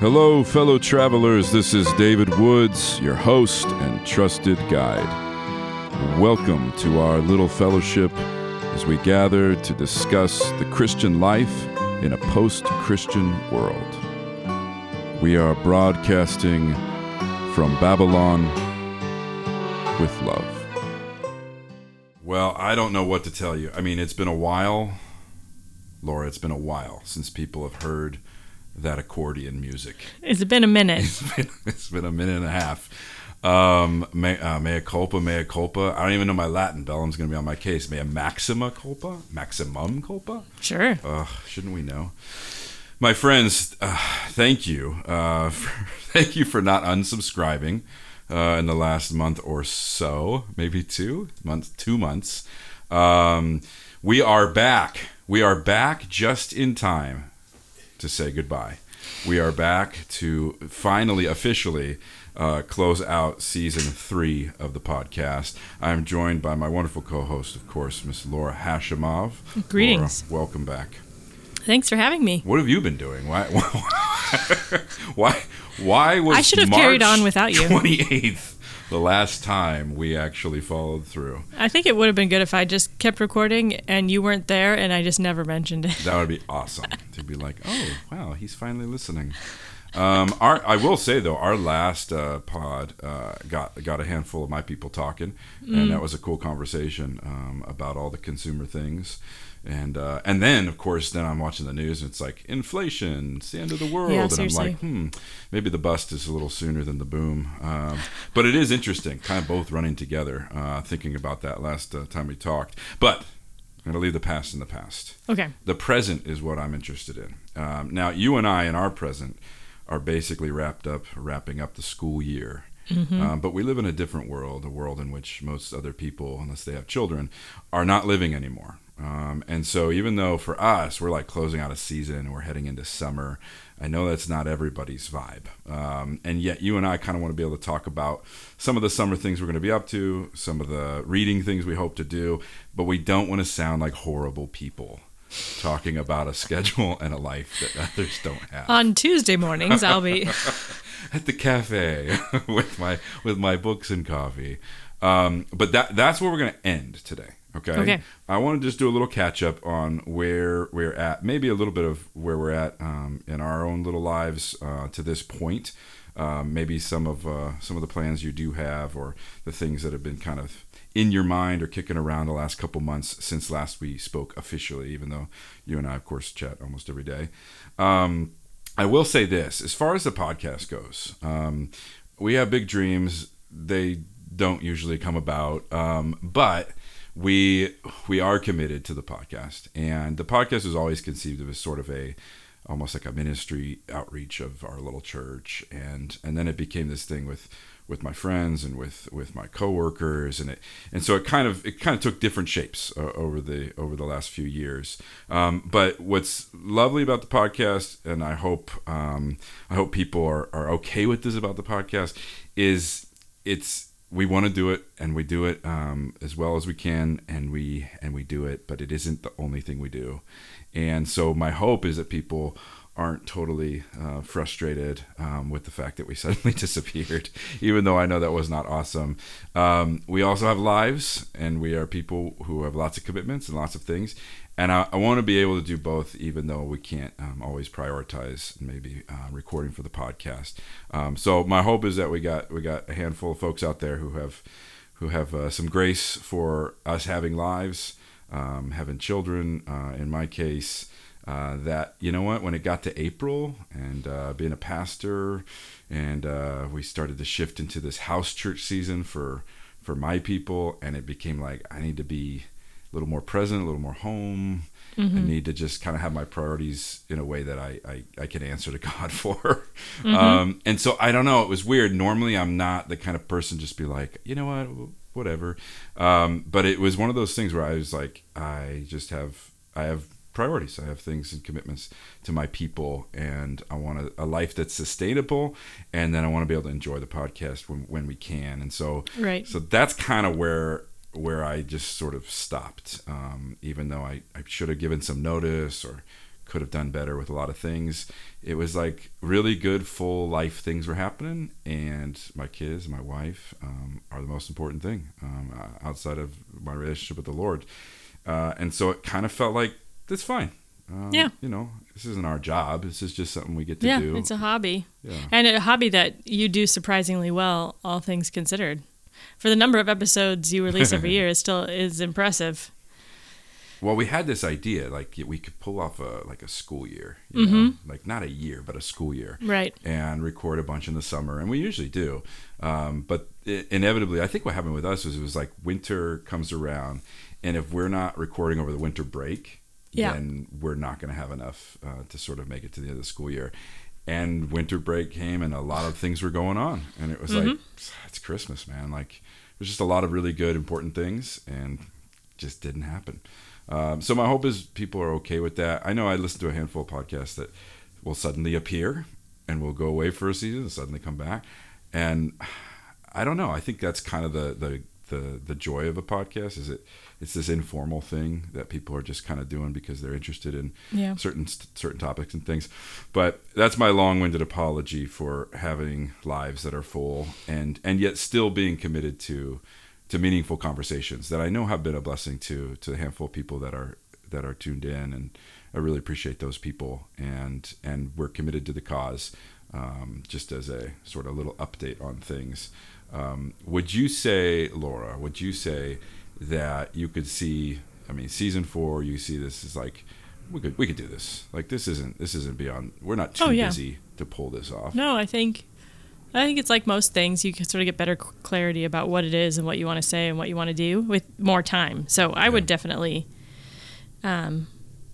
Hello, fellow travelers. This is David Woods, your host and trusted guide. Welcome to our little fellowship as we gather to discuss the Christian life in a post Christian world. We are broadcasting from Babylon with love. Well, I don't know what to tell you. I mean, it's been a while, Laura, it's been a while since people have heard that accordion music. It's been a minute. It's been, it's been a minute and a half. Um, mea, uh, mea culpa, mea culpa. I don't even know my Latin. Bellum's going to be on my case. Mea maxima culpa? Maximum culpa? Sure. Ugh, shouldn't we know? My friends, uh, thank you. Uh, for, thank you for not unsubscribing uh, in the last month or so, maybe two months. Two months. Um, we are back. We are back just in time to say goodbye. We are back to finally, officially uh, close out season three of the podcast. I'm joined by my wonderful co-host, of course, Miss Laura Hashimov. Greetings. Laura, welcome back. Thanks for having me. What have you been doing? Why? Why? Why was I should have March carried on without you. 28th the last time we actually followed through? I think it would have been good if I just kept recording and you weren't there and I just never mentioned it. That would be awesome to be like, oh wow, he's finally listening. Um, our, I will say though, our last uh, pod uh, got got a handful of my people talking, and that was a cool conversation um, about all the consumer things, and uh, and then of course then I'm watching the news and it's like inflation, it's the end of the world, Yeah, and I'm like, hmm, maybe the bust is a little sooner than the boom, um, but it is interesting, kind of both running together, uh, thinking about that last uh, time we talked, but. I'm going to leave the past in the past Okay. the present is what I'm interested in. Um, now, you and I in our present are basically wrapped up, wrapping up the school year. Um, but we live in a different world, a world in which most other people, unless they have children, are not living anymore. Um, and so, even though for us, we're like closing out a season, and we're heading into summer, I know that's not everybody's vibe. Um, and yet, you and I kind of want to be able to talk about some of the summer things we're going to be up to, some of the reading things we hope to do, but we don't want to sound like horrible people talking about a schedule and a life that others don't have On Tuesday mornings, I'll be. at the cafe with my with my books and coffee. Um, but that that's where we're going to end today. Okay. Okay. I want to just do a little catch up on where we're at, maybe a little bit of where we're at um, in our own little lives uh, to this point. Um, maybe some of uh, some of the plans you do have, or the things that have been kind of in your mind or kicking around the last couple months since last we spoke officially. Even though you and I, of course, chat almost every day. Um, I will say this as far as the podcast goes, um, we have big dreams. They don't usually come about, um, but we we are committed to the podcast, and the podcast is always conceived of as sort of a almost like a ministry outreach of our little church, and and then it became this thing with with my friends and with with my coworkers and it and so it kind of it kind of took different shapes uh, over the over the last few years. Um, but what's lovely about the podcast and i hope um, i hope people are, are okay with this about the podcast is it's we want to do it and we do it um, as well as we can and we and we do it but it isn't the only thing we do. And so my hope is that people aren't totally uh, frustrated um, with the fact that we suddenly disappeared, even though I know that was not awesome. Um, we also have lives, and we are people who have lots of commitments and lots of things. And I, I want to be able to do both, even though we can't um, always prioritize maybe uh, recording for the podcast. Um, so my hope is that we got we got a handful of folks out there who have who have uh, some grace for us having lives, um, having children. Uh, in my case, uh, that you know what, when it got to April and uh, being a pastor, and uh, we started to shift into this house church season for for my people, and it became like I need to be a little more present, a little more home. I need to just kind of have my priorities in a way that I, I, I can answer to God for. Um, and so I don't know. It was weird. Normally, I'm not the kind of person just be like, you know what, whatever. Um, but it was one of those things where I was like, I just have I have priorities. I have things and commitments to my people, and I want a, a life that's sustainable. And then I want to be able to enjoy the podcast when when we can. And so Right. so that's kind of where where I just sort of stopped, um, even though I, I should have given some notice or could have done better with a lot of things. It was like really good, full life things were happening, and my kids, my wife, um, are the most important thing um, outside of my relationship with the Lord. Uh, and so it kind of felt like that's fine. Um, Yeah. You know, this isn't our job. This is just something we get to yeah, do. it's a hobby. yeah. And a hobby that you do surprisingly well, all things considered. For the number of episodes you release every year is still is impressive. Well, we had this idea like we could pull off a like a school year, you Mm-hmm. know, like not a year, but a school year, Right. and record a bunch in the summer, and we usually do. Um, but i inevitably, I think what happened with us was it was like winter comes around, and if we're not recording over the winter break, Yeah. then we're not going to have enough uh, to sort of make it to the end of the school year. And winter break came, and a lot of things were going on, and it was like Mm-hmm. it's Christmas, man. Like there's just a lot of really good, important things, and just didn't happen. Um, so my hope is people are okay with that. I know I listen to a handful of podcasts that will suddenly appear and will go away for a season and suddenly come back, and I don't know. I think that's kind of the the the, the joy of a podcast is it it's this informal thing that people are just kind of doing because they're interested in Yeah. certain certain topics and things. But that's my long-winded apology for having lives that are full and and yet still being committed to to meaningful conversations that I know have been a blessing to to the handful of people that are that are tuned in and I really appreciate those people and and we're committed to the cause um, just as a sort of little update on things um, would you say Laura would you say that you could see I mean season four you see this is like we could we could do this like this isn't this isn't beyond we're not too Oh, yeah. busy to pull this off No, I think I think it's like most things. You can sort of get better clarity about what it is and what you want to say and what you want to do with more time. So I would definitely, um,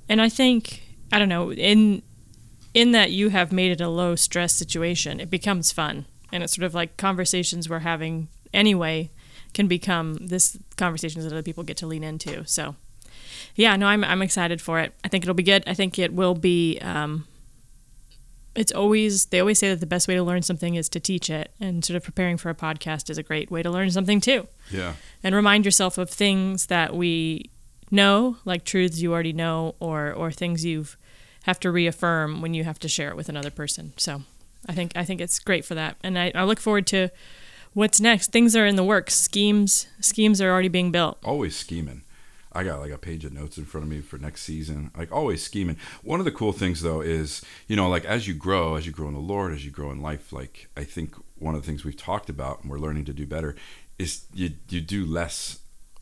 and I think I don't know in in that you have made it a low stress situation. It becomes fun, and it's sort of like conversations we're having anyway can become this conversations that other people get to lean into. So. Yeah, no, I'm I'm excited for it. I think it'll be good. I think it will be um, it's always they always say that the best way to learn something is to teach it and sort of preparing for a podcast is a great way to learn something too yeah and remind yourself of things that we know like truths you already know or or things you've have to reaffirm when you have to share it with another person so i think i think it's great for that and i, I look forward to what's next things are in the works schemes schemes are already being built always scheming. I got like a page of notes in front of me for next season. Like always scheming. One of the cool things though is, you know, like as you grow, as you grow in the Lord, as you grow in life, like I think one of the things we've talked about and we're learning to do better is you you do less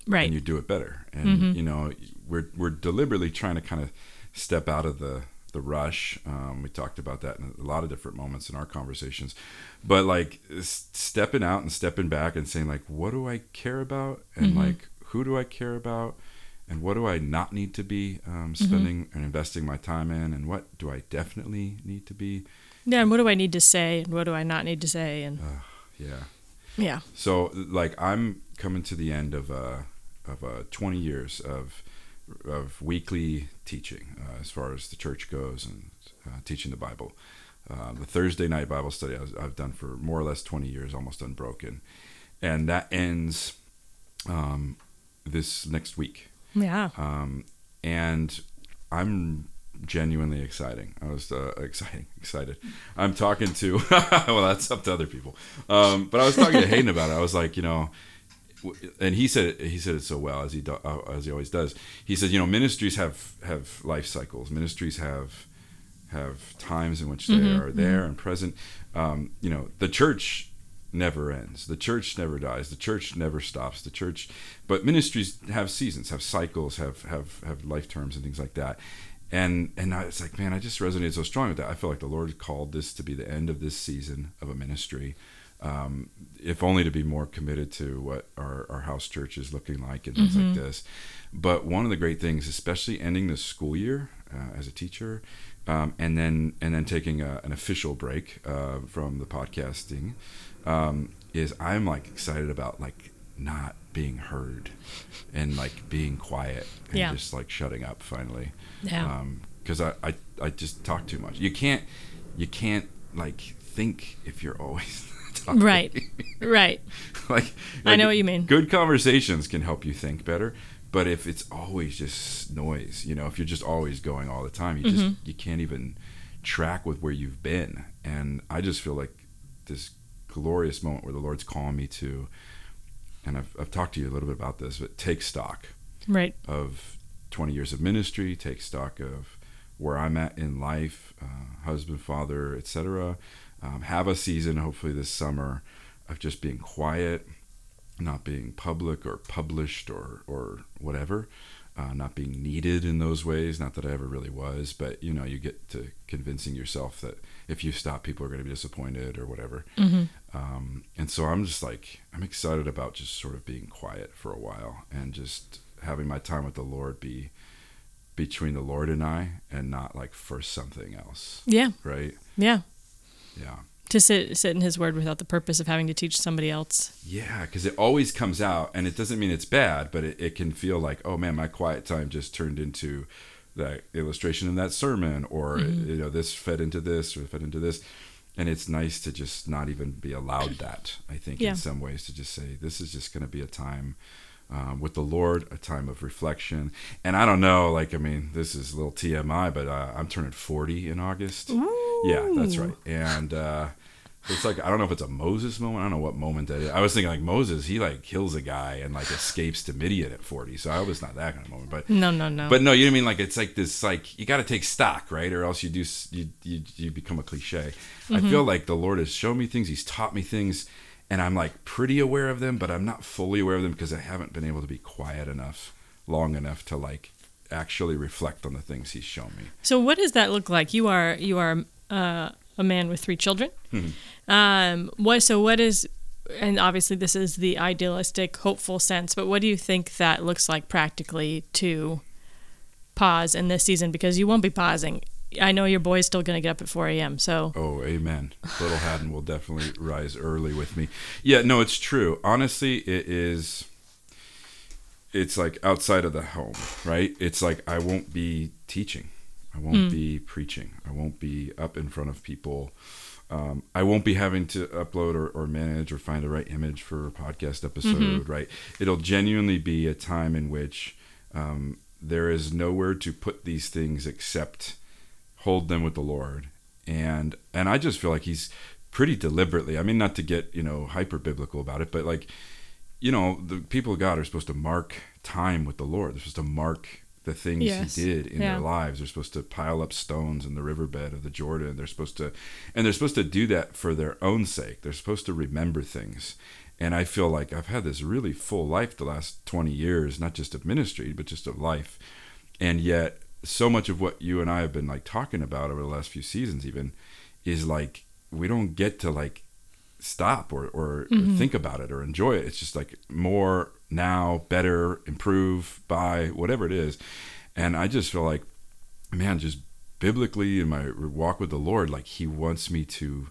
right and you do it better. And mm-hmm. you know, we're we're deliberately trying to kind of step out of the the rush. Um, we talked about that in a lot of different moments in our conversations, but like s- stepping out and stepping back and saying like, what do I care about, and like who do I care about, and what do I not need to be um, spending and investing my time in, and what do I definitely need to be. yeah and what do i need to say? And what do i not need to say? And Yeah. yeah. So like I'm coming to the end of uh of uh 20 years of of weekly teaching uh, as far as the church goes and uh, teaching the Bible. Uh, the Thursday night Bible study I was, I've done for more or less 20 years, almost unbroken, and that ends um, this next week. yeah Um, and I'm genuinely exciting. I was uh, exciting, excited. I'm talking to well, that's up to other people. Um, but I was talking to Hayden about it. I was like, you know, and he said he said it so well as he do, uh, as he always does. He says, you know, ministries have have life cycles. Ministries have have times in which they are there and present. Um, you know, the church never ends. The church never dies. The church never stops. The church, but ministries have seasons, have cycles, have have have life terms and things like that. And and I, it's like, man, I just resonated so strong with that. I feel like the Lord called this to be the end of this season of a ministry. Um, if only to be more committed to what our, our house church is looking like and things like this. But one of the great things, especially ending the school year uh, as a teacher, um, and then and then taking a, an official break uh, from the podcasting, um, is I'm like excited about like not being heard and like being quiet and Yeah. just like shutting up finally. Yeah. Because I, I I just talk too much. You can't you can't like think if you're always talking. right right like, I know what you mean. Good conversations can help you think better, But if it's always just noise, you know, if you're just always going all the time, you Mm-hmm. just you can't even track with where you've been. And I just feel like this glorious moment where the Lord's calling me to, and I've, I've talked to you a little bit about this, but take stock Right. of 20 years of ministry, take stock of where I'm at in life, uh, husband, father, etc. Um, have a season, hopefully this summer, of just being quiet, not being public or published or or whatever, uh, not being needed in those ways. Not that I ever really was, but you know, you get to convincing yourself that if you stop, people are going to be disappointed or whatever. Mm-hmm. Um, and so I'm just like, I'm excited about just sort of being quiet for a while and just having my time with the Lord be between the Lord and I and not like for something else. Yeah. Right? Yeah. Yeah. To sit sit in His Word without the purpose of having to teach somebody else. Yeah, because it always comes out, and it doesn't mean it's bad, but it, it can feel like, oh man, my quiet time just turned into that illustration in that sermon, or mm-hmm. you know, this fed into this, or fed into this, and it's nice to just not even be allowed that. I think Yeah. in some ways to just say this is just going to be a time. Um, with the Lord, a time of reflection, and I don't know. Like, I mean, this is a little TMI, but uh, I'm turning 40 in August. Yeah, that's right. And uh, it's like I don't know if it's a Moses moment. I don't know what moment that is. I was thinking like Moses, he like kills a guy and like escapes to Midian at 40. So I hope it's not that kind of moment. But No, no, no. but no, you know what I mean? Like it's like this like you got to take stock, right? Or else you do you you, you become a cliche. I feel like the Lord has shown me things. He's taught me things. And I'm like pretty aware of them, but I'm not fully aware of them because I haven't been able to be quiet enough, long enough to like actually reflect on the things He's shown me. So what does that look like? You are you are uh, a man with three children. Um, what so what is and obviously this is the idealistic, hopeful sense, but what do you think that looks like practically to pause in this season? Because you won't be pausing. I know your boy's still going to get up at 4 a.m. So Oh, amen. Little Haddon will definitely rise early with me. Yeah, no, it's true. Honestly, it is. It's like outside of the home, right? It's like I won't be teaching, I won't be preaching, I won't be up in front of people. Um, I won't be having to upload or, or manage or find the right image for a podcast episode, right? It'll genuinely be a time in which um, there is nowhere to put these things except hold them with the Lord. And and I just feel like he's pretty deliberately. I mean, not to get you know hyper biblical about it, but like you know, the people of God are supposed to mark time with the Lord. They're supposed to mark the things Yes. He did in Yeah. their lives. They're supposed to pile up stones in the riverbed of the Jordan. They're supposed to, and they're supposed to do that for their own sake. They're supposed to remember things. And I feel like I've had this really full life the last 20 years, not just of ministry, but just of life. And yet, so much of what you and I have been like talking about over the last few seasons, even, is like we don't get to like stop or, or, or think about it or enjoy it. It's just like more now, better, improve, buy, whatever it is. And I just feel like, man, just biblically in my walk with the Lord, like He wants me to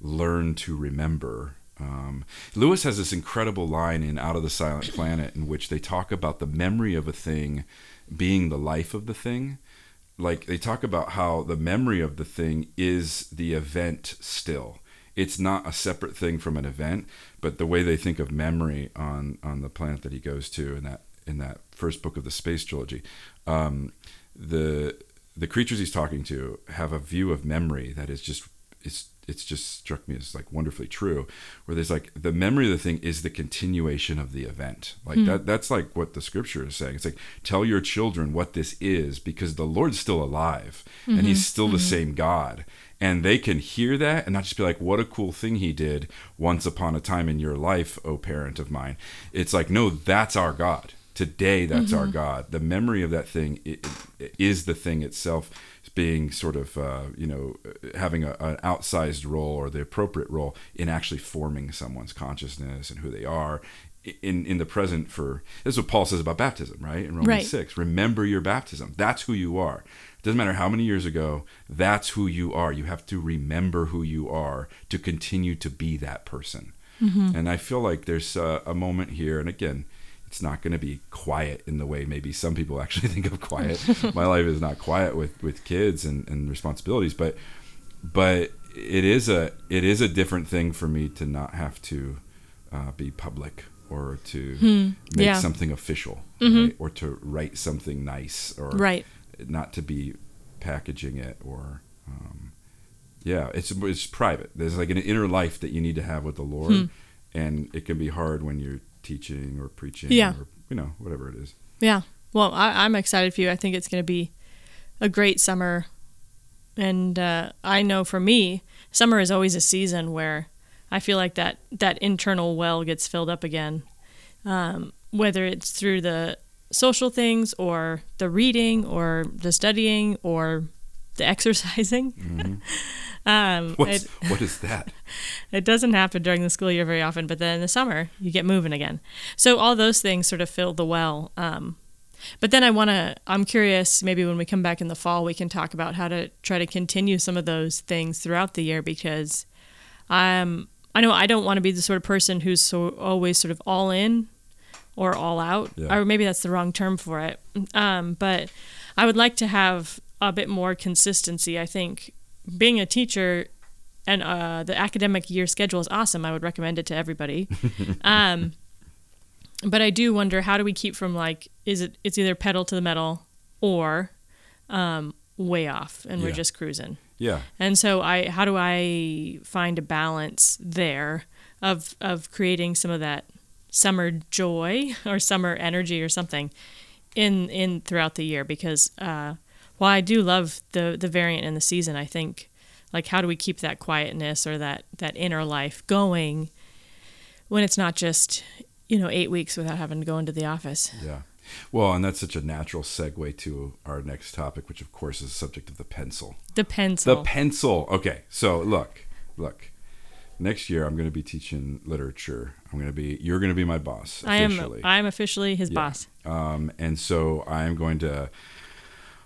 learn to remember. Um, Lewis has this incredible line in Out of the Silent Planet in which they talk about the memory of a thing being the life of the thing. Like they talk about how the memory of the thing is the event still. It's not a separate thing from an event, but the way they think of memory on on the planet that he goes to in that in that first book of the space trilogy, um, the the creatures he's talking to have a view of memory that is just it's it's just struck me as like wonderfully true where there's like the memory of the thing is the continuation of the event. Like hmm. that that's like what the scripture is saying. It's like tell your children what this is because the lord's still alive and mm-hmm. he's still the mm-hmm. same god. And they can hear that and not just be like what a cool thing he did once upon a time in your life oh parent of mine. It's like no that's our god. Today that's our mm-hmm. god. The memory of that thing is the thing itself being sort of uh, you know having a, an outsized role or the appropriate role in actually forming someone's consciousness and who they are in in the present for this is what paul says about baptism right? In romans Right. 6 remember your baptism. That's who you are. It doesn't matter how many years ago that's who you are. You have to remember who you are to continue to be that person. And i feel like there's a, a moment here and again it's not going to be quiet in the way maybe some people actually think of quiet. My life is not quiet with with kids and, and responsibilities, but but it is a it is a different thing for me to not have to uh, be public or to Hmm. make Yeah. something official, Mhm. right? or to write something nice, or Right. not to be packaging it, or um, yeah, it's it's private. There's like an inner life that you need to have with the Lord, Hmm. and it can be hard when you're teaching or preaching, Yeah. or you know whatever it is. Yeah. Well, I, I'm excited for you. I think it's going to be a great summer. And uh, I know for me, summer is always a season where I feel like that, that internal well gets filled up again. Um, whether it's through the social things or the reading or the studying or the exercising. Um, What's it, what is that? it doesn't happen during the school year very often, but then in the summer you get moving again. So all those things sort of fill the well. Um, but then I want to, I'm curious, maybe when we come back in the fall, we can talk about how to try to continue some of those things throughout the year because um, I know I don't want to be the sort of person who's so always sort of all in or all out, Yeah. or maybe that's the wrong term for it. Um, but I would like to have a bit more consistency. I think being a teacher and uh, the academic year schedule is awesome. I would recommend it to everybody. um, but I do wonder how do we keep from like is it it's either pedal to the metal or um, way off and we're just cruising. Yeah, And so I how do I find a balance there of of creating some of that summer joy or summer energy or something in in throughout the year because uh, while I do love the the variant in the season, I think like how do we keep that quietness or that that inner life going when it's not just you know eight weeks without having to go into the office. yeah. Well, and that's such a natural segue to our next topic, which of course is the subject of the pencil. The pencil. The pencil. Okay, so look, look. Next year, I'm going to be teaching literature. I'm going to be. You're going to be my boss I am. I am officially his Yeah. boss. um, and so I am going to.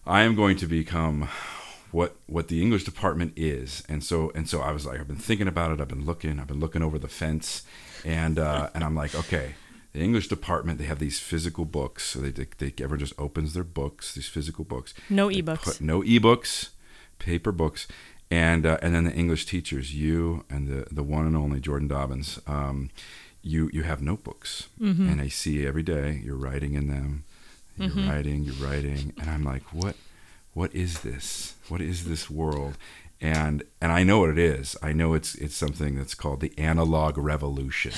I am going to become what what the English department is, and so and so I was like, I've been thinking about it. I've been looking. I've been looking over the fence, and uh, and I'm like, okay, the English department they have these physical books. So they, they, they everyone just opens their books, these physical books. No They ebooks. no ebooks, paper books, and uh, and then the English teachers, you and the the one and only Jordan Dobbins, um, you you have notebooks, Mm-hmm. and I see every day you're writing in them, you're Mm-hmm. writing, you're writing, and I'm like, what what is this? What is this world? And and I know what it is. I know it's it's something that's called the analog revolution.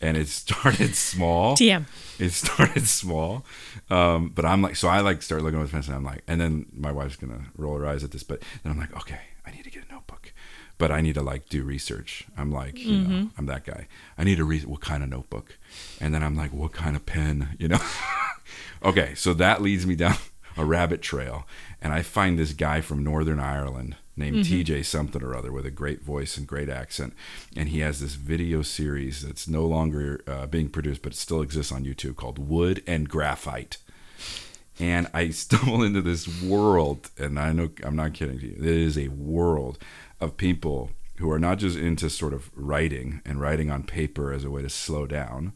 And it started small TM. it started small um, but i'm like so i like start looking over the fence and i'm like and then my wife's gonna roll her eyes at this but then i'm like okay i need to get a notebook but i need to like do research i'm like you know i'm that guy i need to read what kind of notebook and then i'm like what kind of pen you know okay so that leads me down a rabbit trail and i find this guy from northern ireland named tj something or other with a great voice and great accent and he has this video series that's no longer uh, being produced but it still exists on youtube called wood and graphite and I stumble into this world, and I know I'm not kidding to you. It is a world of people who are not just into sort of writing and writing on paper as a way to slow down,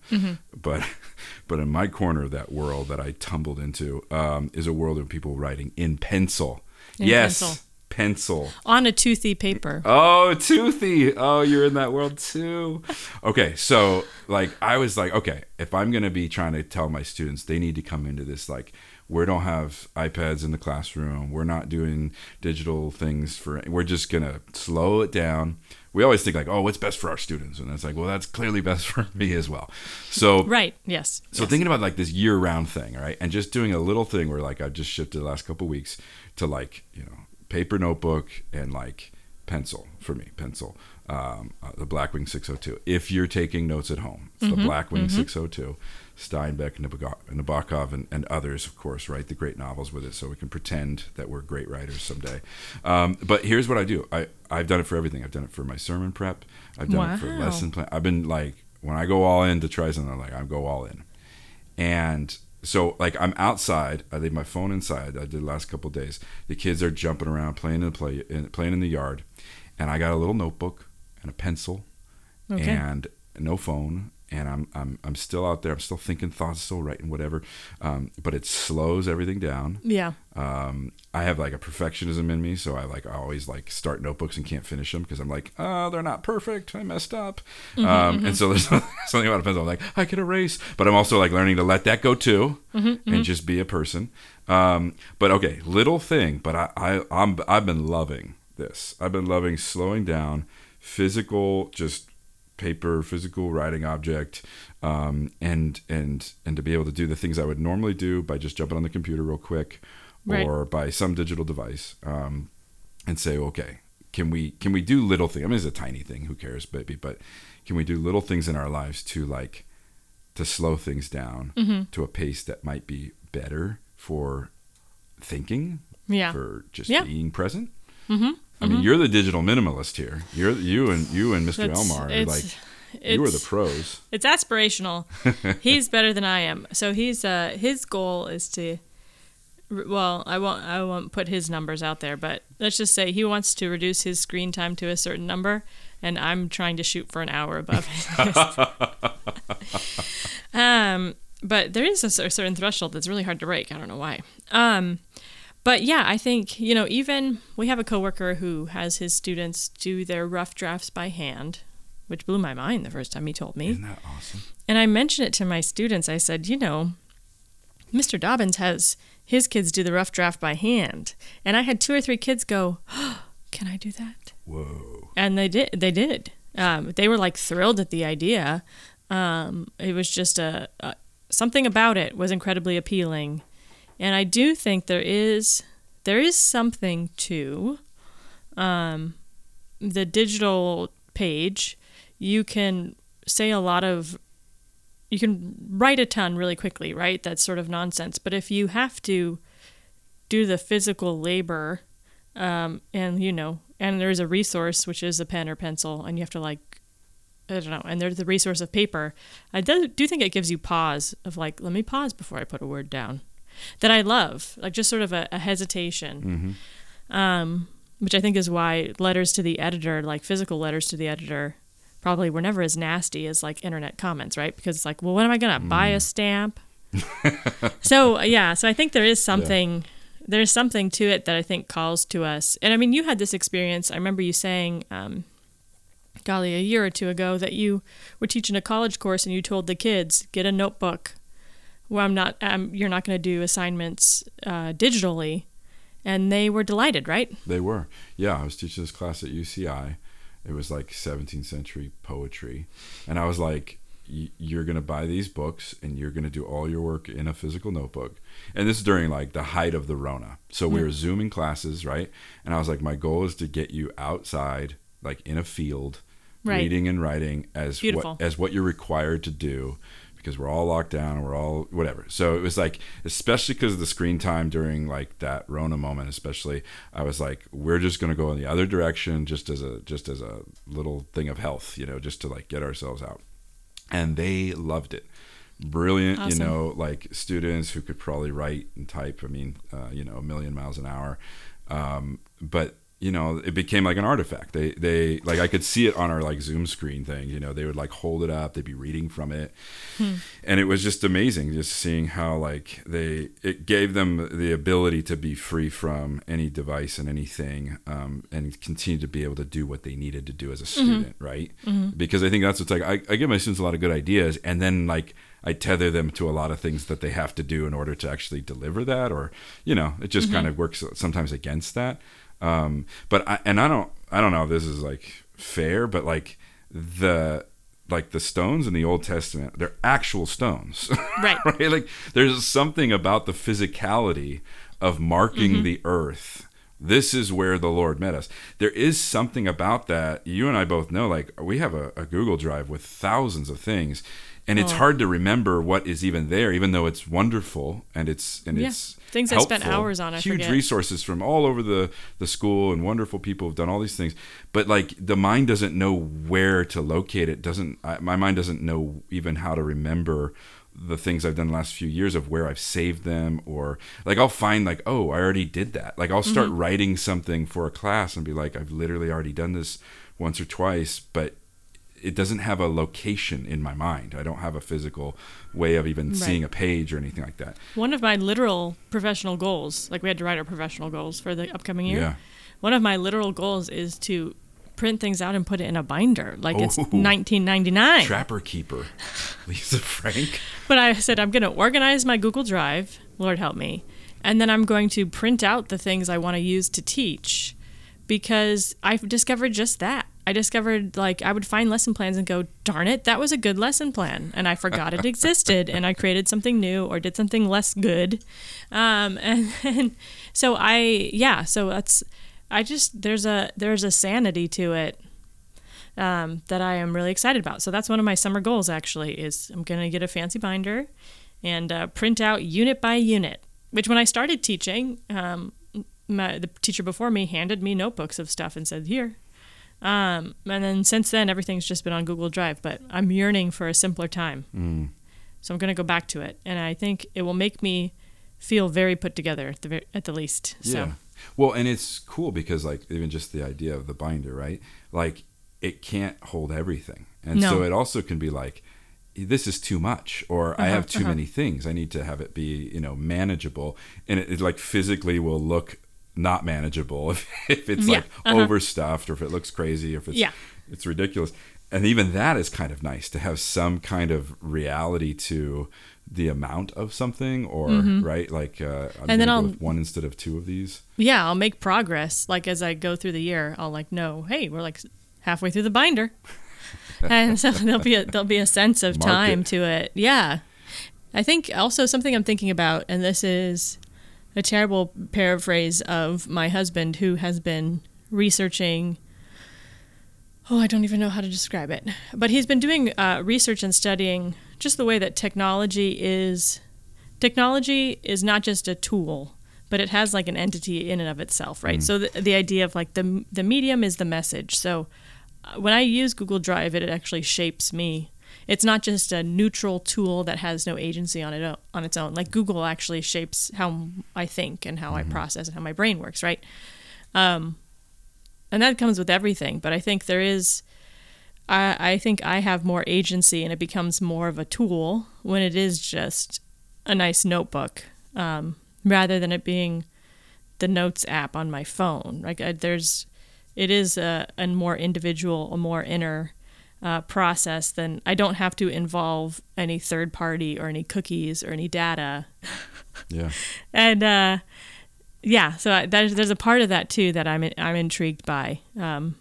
but but in my corner of that world that I tumbled into um, is a world of people writing in pencil. In yes, pencil. pencil. On a toothy paper. Oh, toothy. Oh, you're in that world too. Okay, so like I was like, okay, if I'm gonna be trying to tell my students they need to come into this like we don't have iPads in the classroom. We're not doing digital things for. We're just gonna slow it down. We always think like, oh, what's best for our students, and it's like, well, that's clearly best for me as well. So Right. Yes. so yes. thinking about like this year-round thing, right, and just doing a little thing where like I just shifted the last couple weeks to like you know paper notebook and like pencil for me, pencil, um, uh, the Blackwing 602. If you're taking notes at home, it's Mm-hmm, the Blackwing 602. Steinbeck, Nabokov, Nabokov and, and others, of course, write the great novels with it, so we can pretend that we're great writers someday. Um, but here's what I do: I I've done it for everything. I've done it for my sermon prep. I've done it for lesson plan. I've been like when I go all in to try something, I'm like I go all in. And so like I'm outside. I leave my phone inside. I did the last couple of days. The kids are jumping around, playing in the play, in, playing in the yard, and I got a little notebook and a pencil Okay. and no phone and I'm I'm I'm still out there. I'm still thinking thoughts, still writing whatever, um, but it slows everything down. Yeah. Um, I have like a perfectionism in me, so I like I always like start notebooks and can't finish them because I'm like, oh, they're not perfect. I messed up, Mm-hmm, um, and so there's something about a pencil. I'm like, I can erase, but I'm also like learning to let that go too, Mm-hmm, and just be a person. Um, but okay, little thing, but I, I I'm I've been loving this. I've been loving slowing down, physical, just paper, physical writing object, um, and and and to be able to do the things I would normally do by just jumping on the computer real quick, Right. or by some digital device, um, and say, okay, can we can we do little things? I mean, it's a tiny thing. Who cares, baby? But can we do little things in our lives to like to slow things down Mm-hmm. to a pace that might be better for thinking, Yeah. for just Yeah. being present? Mm-hmm. I mean, you're the digital minimalist here. You're you and you and Mr. It's- Elmar are it's- like you are the pros. It's aspirational. he's better than I am. So he's uh his goal is to well, I won't I won't put his numbers out there, but let's just say he wants to reduce his screen time to a certain number and I'm trying to shoot for an hour above um but there is a certain threshold that's really hard to break. I don't know why. Um but yeah, I think, you know, even we have a coworker who has his students do their rough drafts by hand, which blew my mind the first time he told me. Isn't that awesome? And I mentioned it to my students. I said, you know, Mr. Dobbins has his kids do the rough draft by hand. And I had two or three kids go, oh, can I do that? Whoa. And they did. They did. Um, they were like thrilled at the idea. Um, it was just a, a something about it was incredibly appealing, and I do think there is there is something to um, the digital page. You can say a lot of you can write a ton really quickly, right? That's sort of nonsense. But if you have to do the physical labor, um, and you know, and there's a resource which is a pen or pencil, and you have to like, I don't know, and there's the resource of paper. I do, do think it gives you pause of like, let me pause before I put a word down. That I love, like just sort of a, a hesitation, um, which I think is why letters to the editor, like physical letters to the editor, probably were never as nasty as like internet comments, right? Because it's like, well, when am I gonna buy a stamp? so yeah, so I think there is something there's something to it that I think calls to us. And I mean, you had this experience. I remember you saying, um, golly, a year or two ago that you were teaching a college course and you told the kids get a notebook. Well, I'm not. Um, you're not going to do assignments uh, digitally, and they were delighted, right? They were. Yeah, I was teaching this class at UCI. It was like 17th century poetry. And I was like, "Y- you're going to buy these books and you're going to do all your work in a physical notebook. And this is during like the height of the Rona. So we were Zooming classes, right? And I was like, my goal is to get you outside, like in a field, Right. reading and writing as Beautiful. what, as what you're required to do because we're all locked down and we're all whatever. So it was like, especially because of the screen time during like that Rona moment, especially, I was like, we're just gonna go in the other direction, just as a just as a little thing of health, you know, just to like get ourselves out. And they loved it. Brilliant, you know, like students who could probably write and type. I mean, uh, you know, a million miles an hour. Um, but you know, it became like an artifact. They they like I could see it on our like Zoom screen thing. You know, they would like hold it up. They'd be reading from it, hmm. and it was just amazing just seeing how like they it gave them the ability to be free from any device and anything, um, and continue to be able to do what they needed to do as a mm-hmm. student, right? Mm-hmm. Because I think that's what's like. I, I give my students a lot of good ideas, and then like I tether them to a lot of things that they have to do in order to actually deliver that, or you know, it just mm-hmm. kind of works sometimes against that. Um, but I, and I don't I don't know if this is like fair, but like the like the stones in the Old Testament, they're actual stones, Right. right? Like there's something about the physicality of marking the earth. This is where the Lord met us. There is something about that. You and I both know, like we have a, a Google Drive with thousands of things, and it's Oh. hard to remember what is even there, even though it's wonderful and it's and Yeah. it's Things I spent helpful. hours on, I Huge forget. resources from all over the the school and wonderful people have done all these things. But like the mind doesn't know where to locate it. Doesn't I, my mind doesn't know even how to remember the things I've done the last few years of where I've saved them or like I'll find like oh I already did that. Like I'll start Mm-hmm. writing something for a class and be like I've literally already done this once or twice, but it doesn't have a location in my mind. I don't have a physical way of even Right. seeing a page or anything like that. One of my literal professional goals, like we had to write our professional goals for the upcoming year. Yeah. One of my literal goals is to print things out and put it in a binder, like it's Oh. 1999. Trapper Keeper, Lisa Frank. But I said I'm going to organize my Google Drive, Lord help me, and then I'm going to print out the things I want to use to teach because I've discovered just that. I discovered like I would find lesson plans and go, darn it, that was a good lesson plan. And I forgot it existed and I created something new or did something less good. Um, and, and so I, yeah, so that's, I just, there's a, there's a sanity to it um, that I am really excited about. So that's one of my summer goals. Actually, is I'm going to get a fancy binder and uh, print out unit by unit. Which when I started teaching, um, my, the teacher before me handed me notebooks of stuff and said, "Here." Um, and then since then, everything's just been on Google Drive. But I'm yearning for a simpler time, Mm. so I'm going to go back to it, and I think it will make me feel very put together at the at the least. So Yeah. Well, and it's cool because like even just the idea of the binder, right? Like it can't hold everything. And so it also can be like this is too much or I Uh-huh, have too uh-huh. many things. I need to have it be, you know, manageable and it, it like physically will look not manageable if, if it's Yeah, like uh-huh. overstuffed or if it looks crazy or if it's Yeah. it's ridiculous. And even that is kind of nice to have some kind of reality to the amount of something or right like uh, I'm Mm-hmm. And then I'll- with one instead of two of these. yeah, I'll make progress. Like as I go through the year, I'll like know, hey, we're like halfway through the binder, and so there'll be a there'll be a sense of Mark time to it. Yeah, I think also something I'm thinking about, and this is a terrible paraphrase of my husband, who has been researching. Oh, I don't even know how to describe it, but he's been doing uh, research and studying just the way that technology is. Technology is not just a tool, but it has like an entity in and of itself, right? So the, the idea of like the the medium is the message. So uh, when I use Google Drive, it actually shapes me. It's not just a neutral tool that has no agency on it o- on its own. Like Google actually shapes how I think and how I process and how my brain works, right? Um, and that comes with everything. But I think there is, I I think I have more agency, and it becomes more of a tool when it is just a nice notebook, um, rather than it being the notes app on my phone. Like I, there's, it is a, a more individual, a more inner uh, process then I don't have to involve any third party or any cookies or any data. Yeah. And uh, yeah, so I, there's there's a part of that too that I'm I'm intrigued by. Um,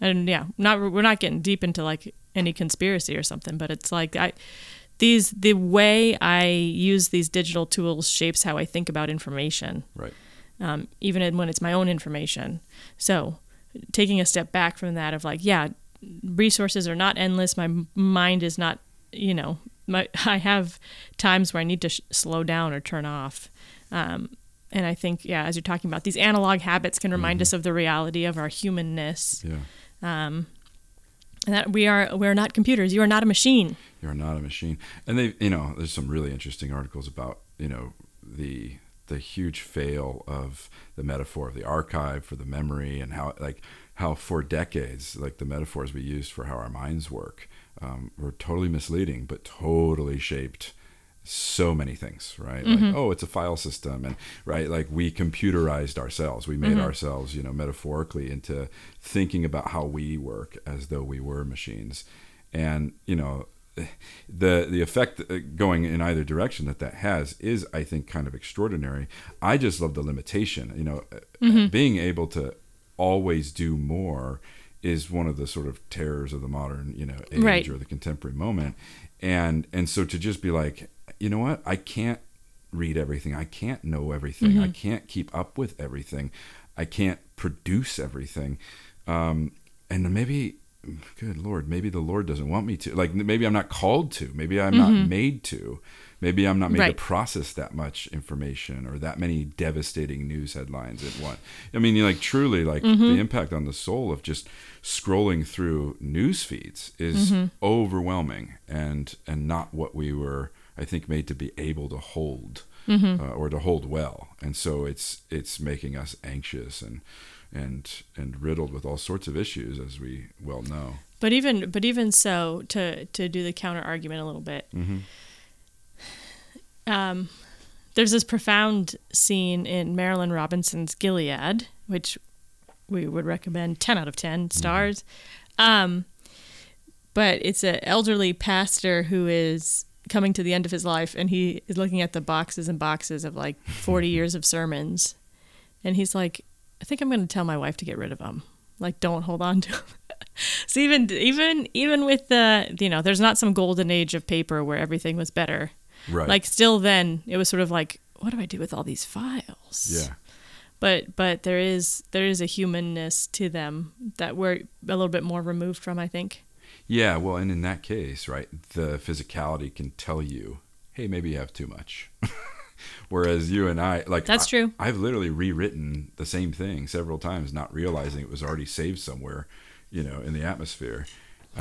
and yeah, not we're not getting deep into like any conspiracy or something, but it's like I these the way I use these digital tools shapes how I think about information Right. um, even when it's my own information. So, taking a step back from that, of like, yeah, resources are not endless. My mind is not, you know, my I have times where I need to sh- slow down or turn off. Um, and I think, yeah, as you're talking about, these analog habits can remind us of the reality of our humanness, Yeah. and that we are we're not computers. You are not a machine. You're not a machine. And they, you know, there's some really interesting articles about, you know, the the huge fail of the metaphor of the archive for the memory and how like how for decades like the metaphors we used for how our minds work um, were totally misleading but totally shaped so many things right? Like oh it's a file system and right like we computerized ourselves. We made ourselves you know metaphorically into thinking about how we work as though we were machines. And you know the the effect uh, going in either direction that that has is I think kind of extraordinary. I just love the limitation. You know, uh, being able to always do more is one of the sort of terrors of the modern you know age Right. or the contemporary moment. And and so to just be like, you know what, I can't read everything. I can't know everything. I can't keep up with everything. I can't produce everything. Um, and maybe good lord maybe the lord doesn't want me to like maybe i'm not called to maybe i'm not made to maybe i'm not made Right. to process that much information or that many devastating news headlines at once i mean like truly like the impact on the soul of just scrolling through news feeds is overwhelming and and not what we were i think made to be able to hold uh, or to hold well and so it's it's making us anxious and and and riddled with all sorts of issues, as we well know. But even but even so, to to do the counter argument a little bit, Mm-hmm. Um, there's this profound scene in Marilynne Robinson's Gilead, which we would recommend 10 out of 10 stars. Um, but it's an elderly pastor who is coming to the end of his life and he is looking at the boxes and boxes of like 40 years of sermons. And he's like, I think I'm going to tell my wife to get rid of them. Like, don't hold on to them. so even even even with the you know, there's not some golden age of paper where everything was better Right. like still then it was sort of like what do i do with all these files yeah. but but there is there is a humanness to them that we're a little bit more removed from i think Yeah, well, and in that case, right, the physicality can tell you, hey, maybe you have too much. Whereas you and I, like, That's I- true. I've literally rewritten the same thing several times, not realizing it was already saved somewhere, you know, in the atmosphere.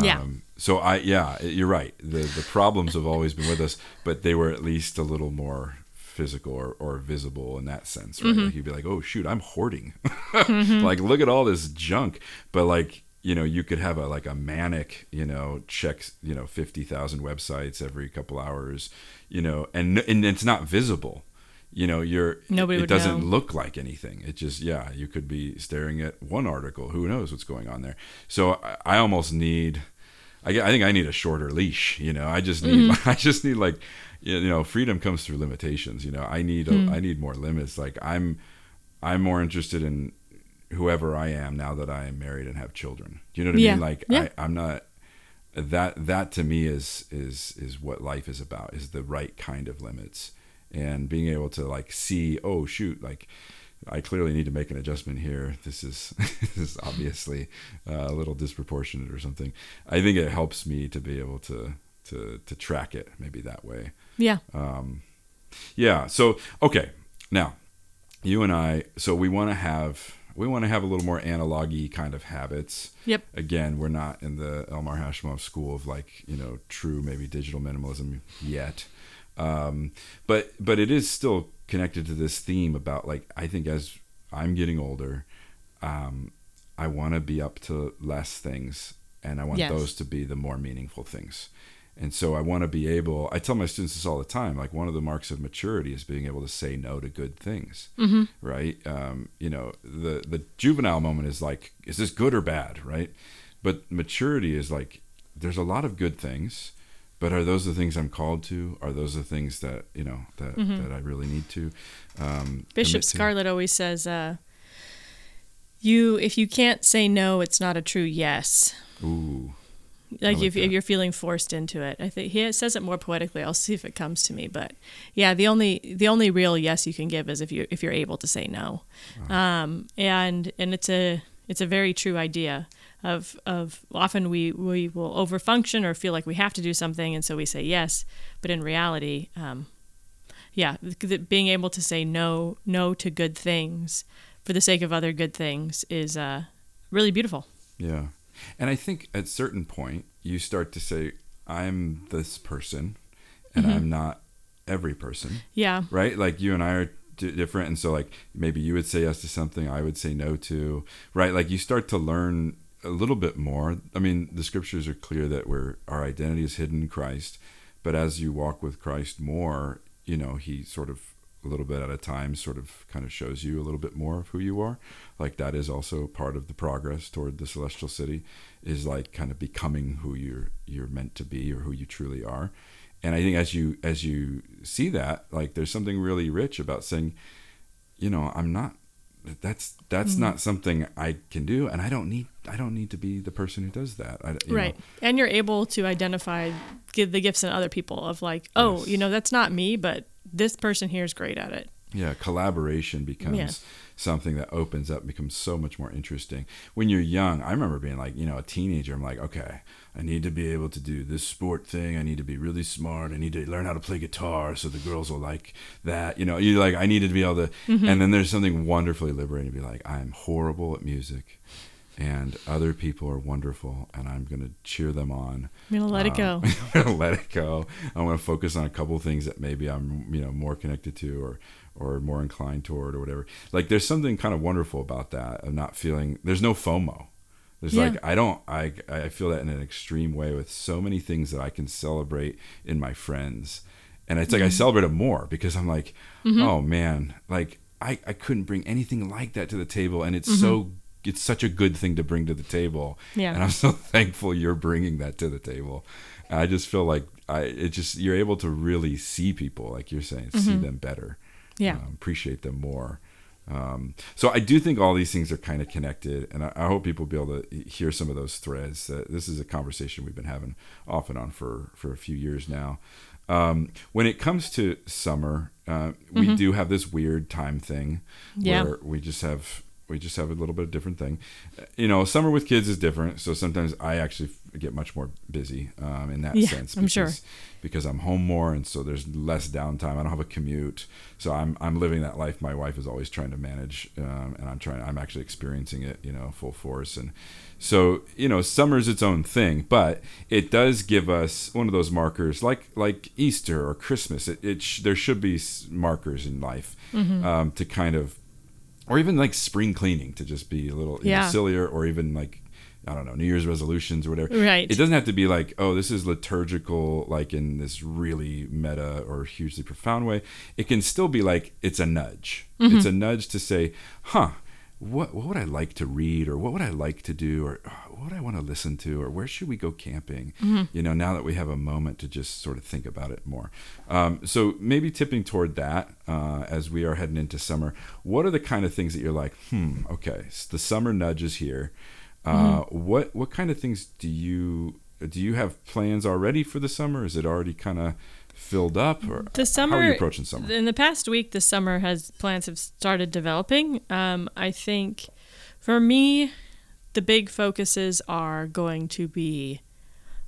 Yeah. Um, so I, yeah, you're right. The the problems have always been with us, but they were at least a little more physical or, or visible in that sense, right? Mm-hmm. Like you'd be like, oh shoot, I'm hoarding. like look at all this junk, but like you know, you could have a like a manic, you know, checks, you know, fifty thousand websites every couple hours, you know, and and it's not visible. You know, you're Nobody it doesn't know. look like anything. It just yeah, you could be staring at one article. Who knows what's going on there? So I, I almost need. I, I think I need a shorter leash. You know, I just need Mm-hmm. I just need like you know freedom comes through limitations. You know, I need a, Hmm. I need more limits. Like I'm I'm more interested in whoever I am now that I am married and have children. Do you know what I mean? Like Yeah. I, I'm not that that to me is is is what life is about is the right kind of limits and being able to like see oh shoot like I clearly need to make an adjustment here. This is this is obviously uh, a little disproportionate or something. I think it helps me to be able to to to track it maybe that way. yeah Um, yeah. So okay, now you and I. So we want to have we want to have a little more analogy kind of habits. Yep. Again, we're not in the Elmar Hashimov school of like you know true maybe digital minimalism yet, um, but but it is still connected to this theme about like I think as I'm getting older, um, I want to be up to less things, and I want Yes. those to be the more meaningful things. And so I want to be able, I tell my students this all the time, like one of the marks of maturity is being able to say no to good things, mm-hmm. right? Um, you know, the, the juvenile moment is like, is this good or bad, right? But maturity is like, there's a lot of good things, but are those the things I'm called to? Are those the things that, you know, that, Mhm. that I really need to? Um, bishop to? scarlett always says uh you if you can't say no it's not a true yes Ooh, like, like if, if you're feeling forced into it i think he says it more poetically i'll see if it comes to me but yeah the only the only real yes you can give is if you if you're able to say no um and and it's a it's a very true idea of of often we we will overfunction or feel like we have to do something and so we say yes but in reality um yeah th- th- being able to say no no to good things for the sake of other good things is uh really beautiful Yeah. And I think at certain point you start to say, I'm this person and Mhm. I'm not every person, yeah right? Like you and I are different. And so like maybe you would say yes to something I would say no to, right? Like you start to learn a little bit more. I mean, the scriptures are clear that we're, our identity is hidden in Christ, but as you walk with Christ more, you know, he sort of a little bit at a time sort of kind of shows you a little bit more of who you are like that is also part of the progress toward the celestial city is like kind of becoming who you're you're meant to be or who you truly are and i think as you as you see that like there's something really rich about saying you know i'm not that's that's Mhm. not something i can do and i don't need i don't need to be the person who does that I, you right know, and you're able to identify give the gifts in other people of like oh Yes. you know that's not me but this person here is great at it yeah collaboration becomes Yeah. something that opens up becomes so much more interesting when you're young i remember being like you know a teenager i'm like okay i need to be able to do this sport thing i need to be really smart i need to learn how to play guitar so the girls will like that you know you're like i needed to be able to Mm-hmm. and then there's something wonderfully liberating to be like i'm horrible at music and other people are wonderful and i'm going to cheer them on i'm gonna let it go um, I'm gonna let it go. I want to focus on a couple things that maybe I'm, you know, more connected to or, or more inclined toward or whatever. Like there's something kind of wonderful about that of not feeling there's no FOMO. There's Yeah. like I don't I I feel that in an extreme way with so many things that I can celebrate in my friends. And it's like I mm-hmm. celebrate them more because I'm like, mm-hmm. oh man, like I, I couldn't bring anything like that to the table and it's so mm-hmm. it's such a good thing to bring to the table. Yeah. And I'm so thankful you're bringing that to the table. And I just feel like I it just you're able to really see people like you're saying, see them better Yeah. um, appreciate them more. Um, so I do think all these things are kind of connected, and I, I hope people will be able to hear some of those threads. Uh, this is a conversation we've been having off and on for for a few years now. Um, when it comes to summer, uh, we do have this weird time thing Mm-hmm. Yeah. where we just have we just have a little bit of different thing. Uh, You know, summer with kids is different, so sometimes I actually get much more busy um, in that Yeah, sense. I'm sure. because I'm home more, and so there's less downtime. I don't have a commute, so I'm I'm living that life. My wife is always trying to manage, um, and I'm trying. I'm actually experiencing it, you know, full force. And so you know, summer's its own thing, but it does give us one of those markers, like like Easter or Christmas. It, it sh- there should be markers in life Mm-hmm. um, to kind of, or even like spring cleaning to just be a little you know, sillier, or even like. I don't know, New Year's resolutions or whatever. Right. It doesn't have to be like, oh, this is liturgical, like in this really meta or hugely profound way. It can still be like it's a nudge. Mm-hmm. It's a nudge to say, huh, what what would I like to read, or what would I like to do, or uh, what would I want to listen to, or where should we go camping? Mm-hmm. You know, now that we have a moment to just sort of think about it more. Um, so maybe tipping toward that uh, as we are heading into summer. What are the kind of things that you're like, hmm, okay, the summer nudge is here. Uh, Mm-hmm. What what kind of things do you do you have plans already for the summer? Is it already kind of filled up, or The summer how are you approaching summer? In the past week, the summer has plans have started developing. Um, I think for me, the big focuses are going to be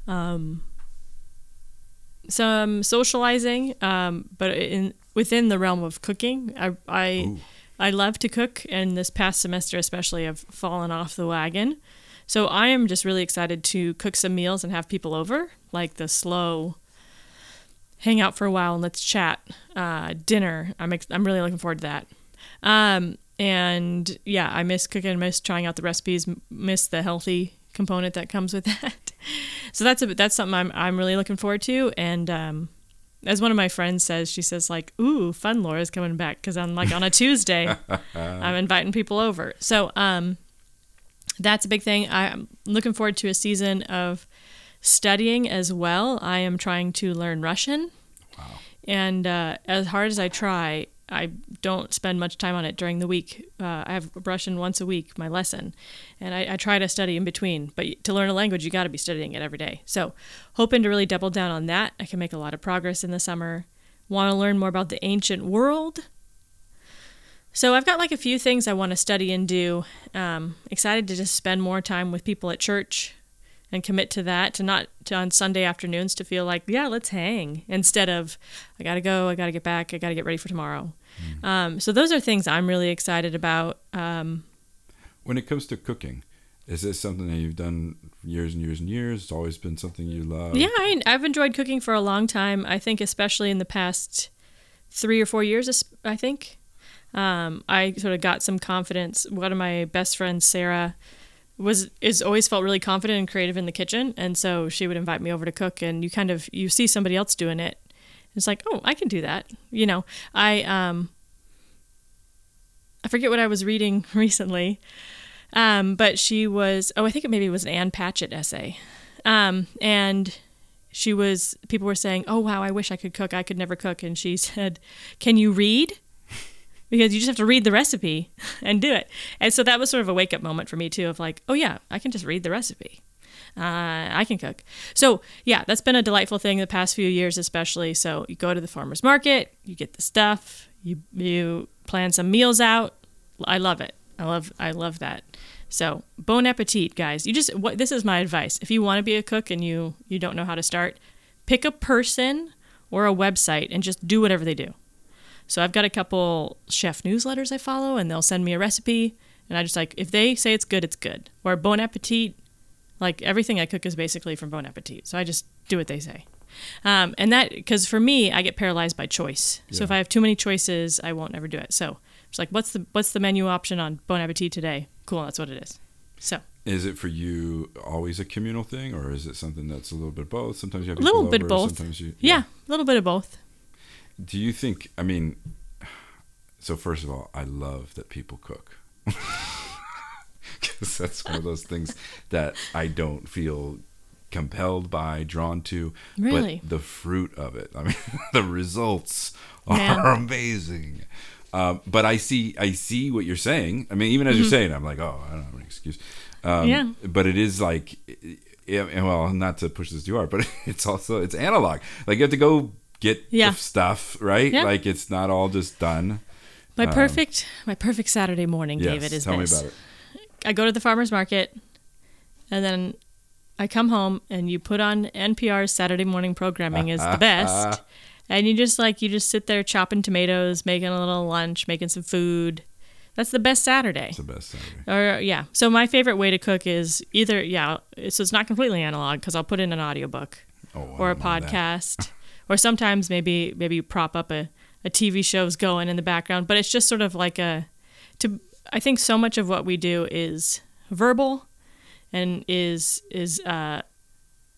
um, some socializing, um, but in within the realm of cooking. I I. I love to cook, and this past semester especially, I've fallen off the wagon. So I am just really excited to cook some meals and have people over, like the slow hang out for a while and let's chat. Uh, dinner. I'm ex- I'm really looking forward to that. Um, and yeah, I miss cooking. Miss trying out the recipes. Miss the healthy component that comes with that. so that's a that's something I'm I'm really looking forward to. And um, as one of my friends says, she says like, "Ooh, fun Laura's coming back because I'm like on a Tuesday, I'm inviting people over." So um, that's a big thing. I'm looking forward to a season of studying as well. I am trying to learn Russian. And uh, as hard as I try, I don't spend much time on it during the week. Uh, I have Russian once a week, my lesson, and I, I try to study in between. But to learn a language, you got to be studying it every day. So, hoping to really double down on that. I can make a lot of progress in the summer. Want to learn more about the ancient world. So, I've got like a few things I want to study and do. Um, excited to just spend more time with people at church and commit to that to not to on Sunday afternoons to feel like yeah let's hang instead of I gotta go I gotta get back I gotta get ready for tomorrow. Um, so those are things I'm really excited about. Um, When it comes to cooking, is this something that you've done years and years and years? It's always been something you love. yeah, I, I've enjoyed cooking for a long time. I think especially in the past three or four years. I think um, I sort of got some confidence. One of my best friends, Sarah, was is always felt really confident and creative in the kitchen, and so she would invite me over to cook. And you kind of you see somebody else doing it. It's like, oh, I can do that. You know, I um, I forget what I was reading recently, um, but she was oh, I think it maybe was an Ann Patchett essay, um, and she was people were saying, oh wow, I wish I could cook. I could never cook, and she said, can you read? because you just have to read the recipe and do it. And so that was sort of a wake up moment for me too of like, oh yeah, I can just read the recipe. Uh, I can cook. So yeah, that's been a delightful thing the past few years, especially. So you go to the farmer's market, you get the stuff, you you plan some meals out. I love it. I love I love that. So bon appetit, guys. You just what this is my advice. If you want to be a cook and you you don't know how to start, pick a person or a website and just do whatever they do. So I've got a couple chef newsletters I follow, and they'll send me a recipe, and I just like if they say it's good, it's good. Or Bon Appetit, like everything I cook is basically from Bon Appetit, so I just do what they say. Um, and that because for me, I get paralyzed by choice. So if I have too many choices, I won't ever do it. So it's like, what's the what's the menu option on Bon Appetit today? Cool, that's what it is. So Is it for you always a communal thing, or is it something that's a little bit of both? Sometimes you have A little bit over, both. Sometimes you, yeah, a little bit of both. Do you think? I mean, so first of all, I love that people cook. Because that's one of those things that I don't feel compelled by, drawn to. Really? But the fruit of it, I mean, the results are amazing. Um, but I see, I see what you're saying. I mean, even as you're saying, I'm like, oh, I don't have an excuse. Um, Mm-hmm. Yeah. But it is like, yeah, and well, not to push this too hard, but it's also it's analog. Like you have to go get Yeah. the stuff right. Yeah. Like it's not all just done. My perfect my perfect Saturday morning, Um, Yes, David, is tell this. me about it. I go to the farmers market, and then I come home, and you put on NPR's Saturday morning programming is the best, and you just like you just sit there chopping tomatoes, making a little lunch, making some food. That's the best Saturday. It's the best Saturday. Or yeah. So my favorite way to cook is either yeah, so it's not completely analog because I'll put in an audiobook Oh, or a don't know that. podcast, or sometimes maybe maybe you prop up a, a TV show's going in the background. But it's just sort of like a to. I think so much of what we do is verbal, and is is uh,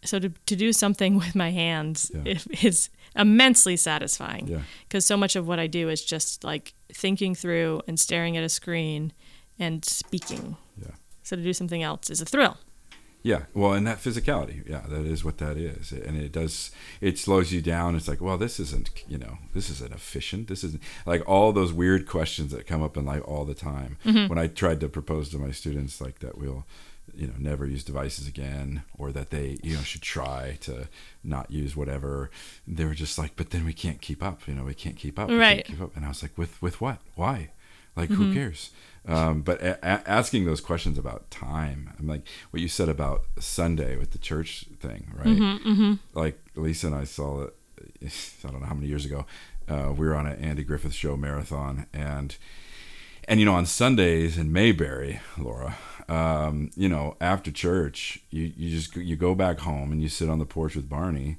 so to to do something with my hands Yeah. is immensely satisfying Yeah. because so much of what I do is just like thinking through and staring at a screen and speaking. Yeah. So to do something else is a thrill. Yeah, well, and that physicality, yeah, that is what that is, and it does. It slows you down. It's like, well, this isn't, you know, this isn't efficient. This isn't like all those weird questions that come up in life all the time. Mm-hmm. When I tried to propose to my students, like that we'll, you know, never use devices again, or that they, you know, should try to not use whatever. They were just like, but then we can't keep up. You know, we can't keep up. we can't Right. keep up. And I was like, with with what? Why? Like, who mm-hmm. cares? Um, but a- a- asking those questions about time, I'm like what you said about Sunday with the church thing, right? Like Lisa and I saw it. I don't know how many years ago. Uh, we were on an Andy Griffith show marathon, and and you know on Sundays in Mayberry, Laura, um, you know after church, you you just you go back home and you sit on the porch with Barney,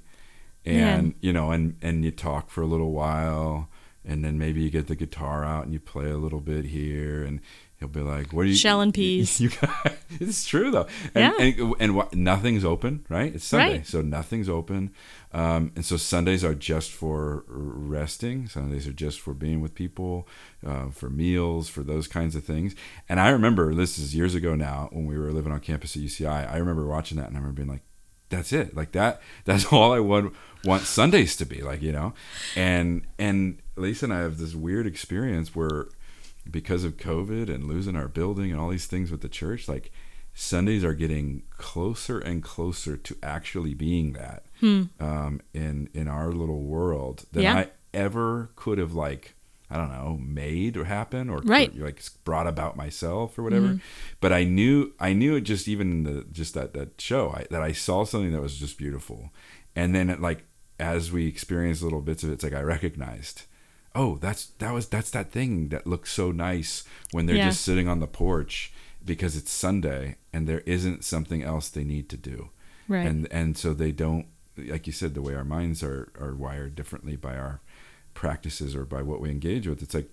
and Man. you know and and you talk for a little while and then maybe you get the guitar out and you play a little bit here and he'll be like what are you Shell and peas. you, got, it's true though. And Yeah. and, and what, nothing's open right? It's sunday Right. so nothing's open. Um, and so sundays are just for resting. Sundays are just for being with people uh, for meals for those kinds of things. And i remember this is years ago now when we were living on campus at uci i remember watching that and i remember being like that's it. Like that that's all i want want sundays to be like you know? And and lisa and i have this weird experience where because of covid and losing our building and all these things with the church like sundays are getting closer and closer to actually being that um, in in our little world than Yeah. i ever could have like i don't know made or happen or Right. like brought about myself or whatever but i knew i knew it just even in the just that that show I, that i saw something that was just beautiful and then it like as we experienced little bits of it it's like i recognized oh that's that was that's that thing that looks so nice when they're Yeah. just sitting on the porch because it's sunday and there isn't something else they need to do Right. and and so they don't like you said the way our minds are are wired differently by our practices or by what we engage with it's like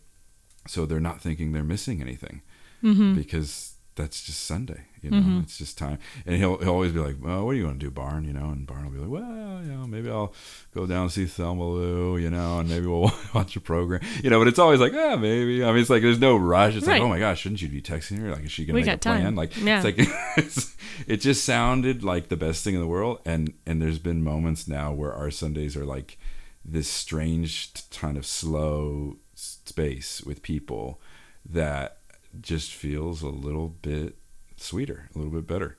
so they're not thinking they're missing anything Mm-hmm. because that's just Sunday, you know. It's just time, and he'll he'll always be like, "Well, what are you going to do, Barn?" You know, and Barn will be like, "Well, you know, maybe I'll go down and see Thelma Lou, you know, and maybe we'll watch a program, you know." But it's always like, "Ah, maybe." I mean, it's like there's no rush. It's Right. like, "Oh my gosh, shouldn't you be texting her? Like, is she going to make a time. plan?" Like, Yeah. it's like it's, it just sounded like the best thing in the world, and and there's been moments now where our Sundays are like this strange kind of slow space with people that just feels a little bit sweeter, a little bit better.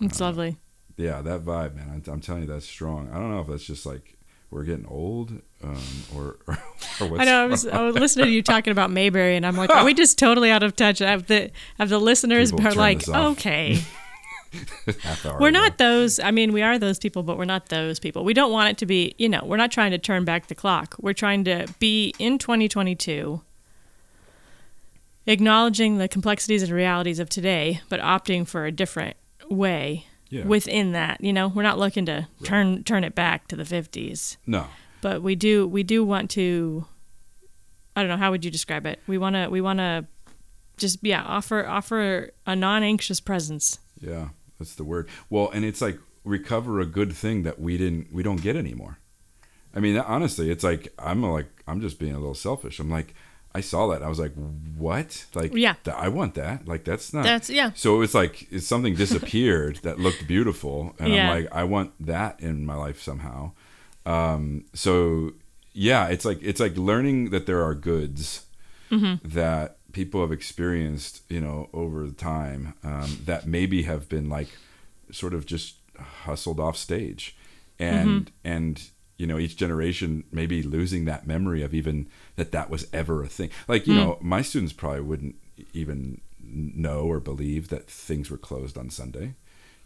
it's lovely. Yeah, that vibe, man. I'm, I'm telling you, that's strong. I don't know if that's just like we're getting old, um, or, or, or what's I know. I was, I was listening to you talking about Mayberry, and I'm like, are we just totally out of touch? Have the have the listeners People are like, okay, we're not those. I mean, we are those people, but we're not those people. We don't want it to be. You know, we're not trying to turn back the clock. We're trying to be in 2022, acknowledging the complexities and realities of today, but opting for a different way Yeah. within that. You know, we're not looking to turn turn it back to the 50s, no. but we do we do want to. I don't know how would you describe it. We want to we want to just yeah offer offer a non anxious presence. Yeah, that's the word. Well, and it's like recover a good thing that we didn't we don't get anymore. I mean, honestly, it's like I'm like I'm just being a little selfish. I'm like I saw that. I was like, "What? Like Yeah. th- I want that. Like that's not That's yeah. So it was like it's something disappeared that looked beautiful, and Yeah. I'm like, I want that in my life somehow. Um, so yeah, it's like it's like learning that there are goods Mm-hmm. that people have experienced, you know, over the time um, that maybe have been like sort of just hustled off stage, and Mm-hmm. and you know each generation maybe losing that memory of even that that was ever a thing. Like you Mm. know, my students probably wouldn't even know or believe that things were closed on Sunday.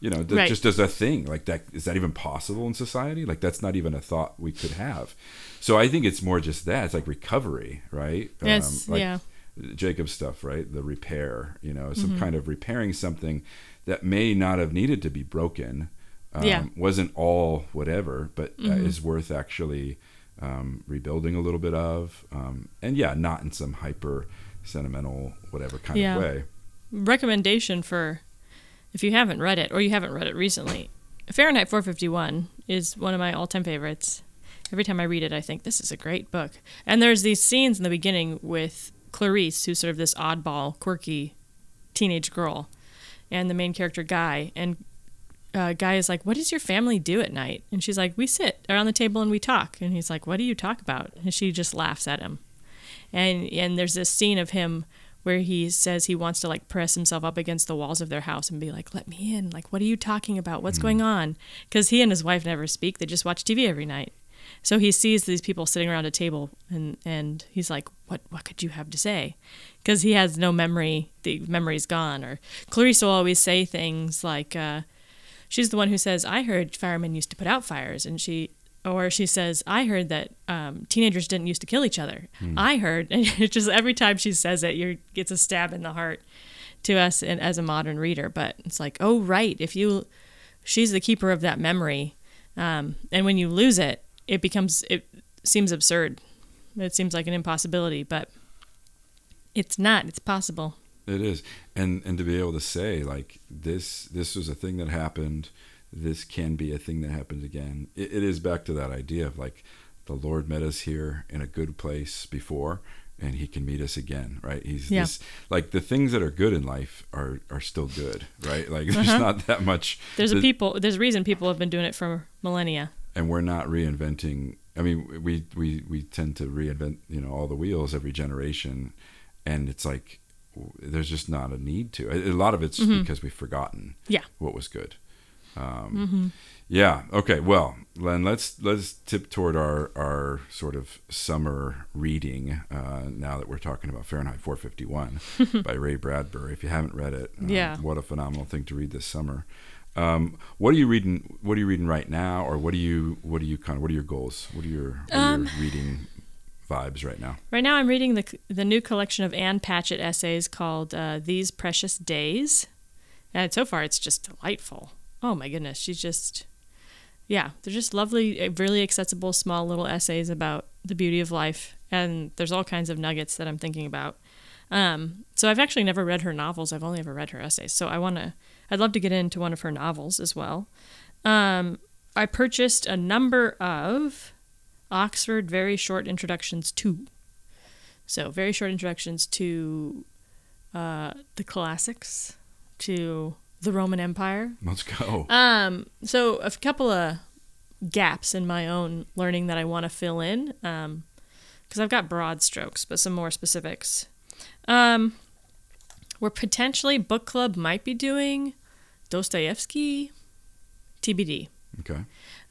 You know, that Right. just as a thing like that is that even possible in society? Like that's not even a thought we could have. So I think it's more just that. It's like recovery, right? Yes, like yeah. Jacob's stuff, right? The repair, you know, Mm-hmm. some kind of repairing something that may not have needed to be broken. Um, Yeah. Mm-hmm. Wasn't all whatever, but uh, is worth actually um, rebuilding a little bit of. Um, and yeah, not in some hyper sentimental, whatever kind Yeah. of way. recommendation for if you haven't read it or you haven't read it recently fahrenheit 451 is one of my all-time favorites every time i read it i think this is a great book and there's these scenes in the beginning with clarisse who's sort of this oddball quirky teenage girl and the main character guy and uh, guy is like what does your family do at night? And she's like we sit around the table and we talk. And he's like what do you talk about? And she just laughs at him. And and there's this scene of him where he says he wants to like press himself up against the walls of their house and be like let me in. Like what are you talking about? What's going on? Because he and his wife never speak. They just watch tv every night. So he sees these people sitting around a table and and he's like what what could you have to say? Because he has no memory. The memory's gone. Or clarisse will always say things like uh, she's the one who says i heard firemen used to put out fires and she or she says i heard that um, teenagers didn't used to kill each other. I heard and it just every time she says it you're it's a stab in the heart to us and as a modern reader but it's like oh right if you she's the keeper of that memory um, and when you lose it it becomes it seems absurd. It seems like an impossibility but it's not it's possible. It is, and and to be able to say like this, this was a thing that happened. This can be a thing that happens again. It, it is back to that idea of like the Lord met us here in a good place before, and He can meet us again. Right? He's Yeah. this like the things that are good in life are are still good. Right? Like there's not that much. Uh-huh. there's a people there's a reason people have been doing it for millennia and we're not reinventing i mean we we we tend to reinvent you know all the wheels every generation and it's like there's just not a need to a lot of it's because we've forgotten Mm-hmm. Yeah. what was good um, Mm-hmm. yeah okay well len let's let's tip toward our our sort of summer reading uh, now that we're talking about fahrenheit 451 by ray bradbury if you haven't read it um, Yeah. what a phenomenal thing to read this summer um, what are you reading? What are you reading right now, or what are you? What are you kind of? What are your goals? What are your, what are Um, your reading vibes right now? Right now, I'm reading the the new collection of Ann Patchett essays called uh, "These Precious Days," and so far it's just delightful. Oh my goodness, she's just, yeah, they're just lovely, uh, really accessible, small little essays about the beauty of life, and there's all kinds of nuggets that I'm thinking about. Um, so I've actually never read her novels. I've only ever read her essays. So I want to, I'd love to get into one of her novels as well. Um, I purchased a number of Oxford Very Short Introductions to. So, very short introductions to uh, the classics, to the Roman Empire. Let's go. Um, so, a couple of gaps in my own learning that I want to fill in, because I've got broad strokes, but some more specifics. Um, where potentially book club might be doing Dostoevsky, TBD. okay,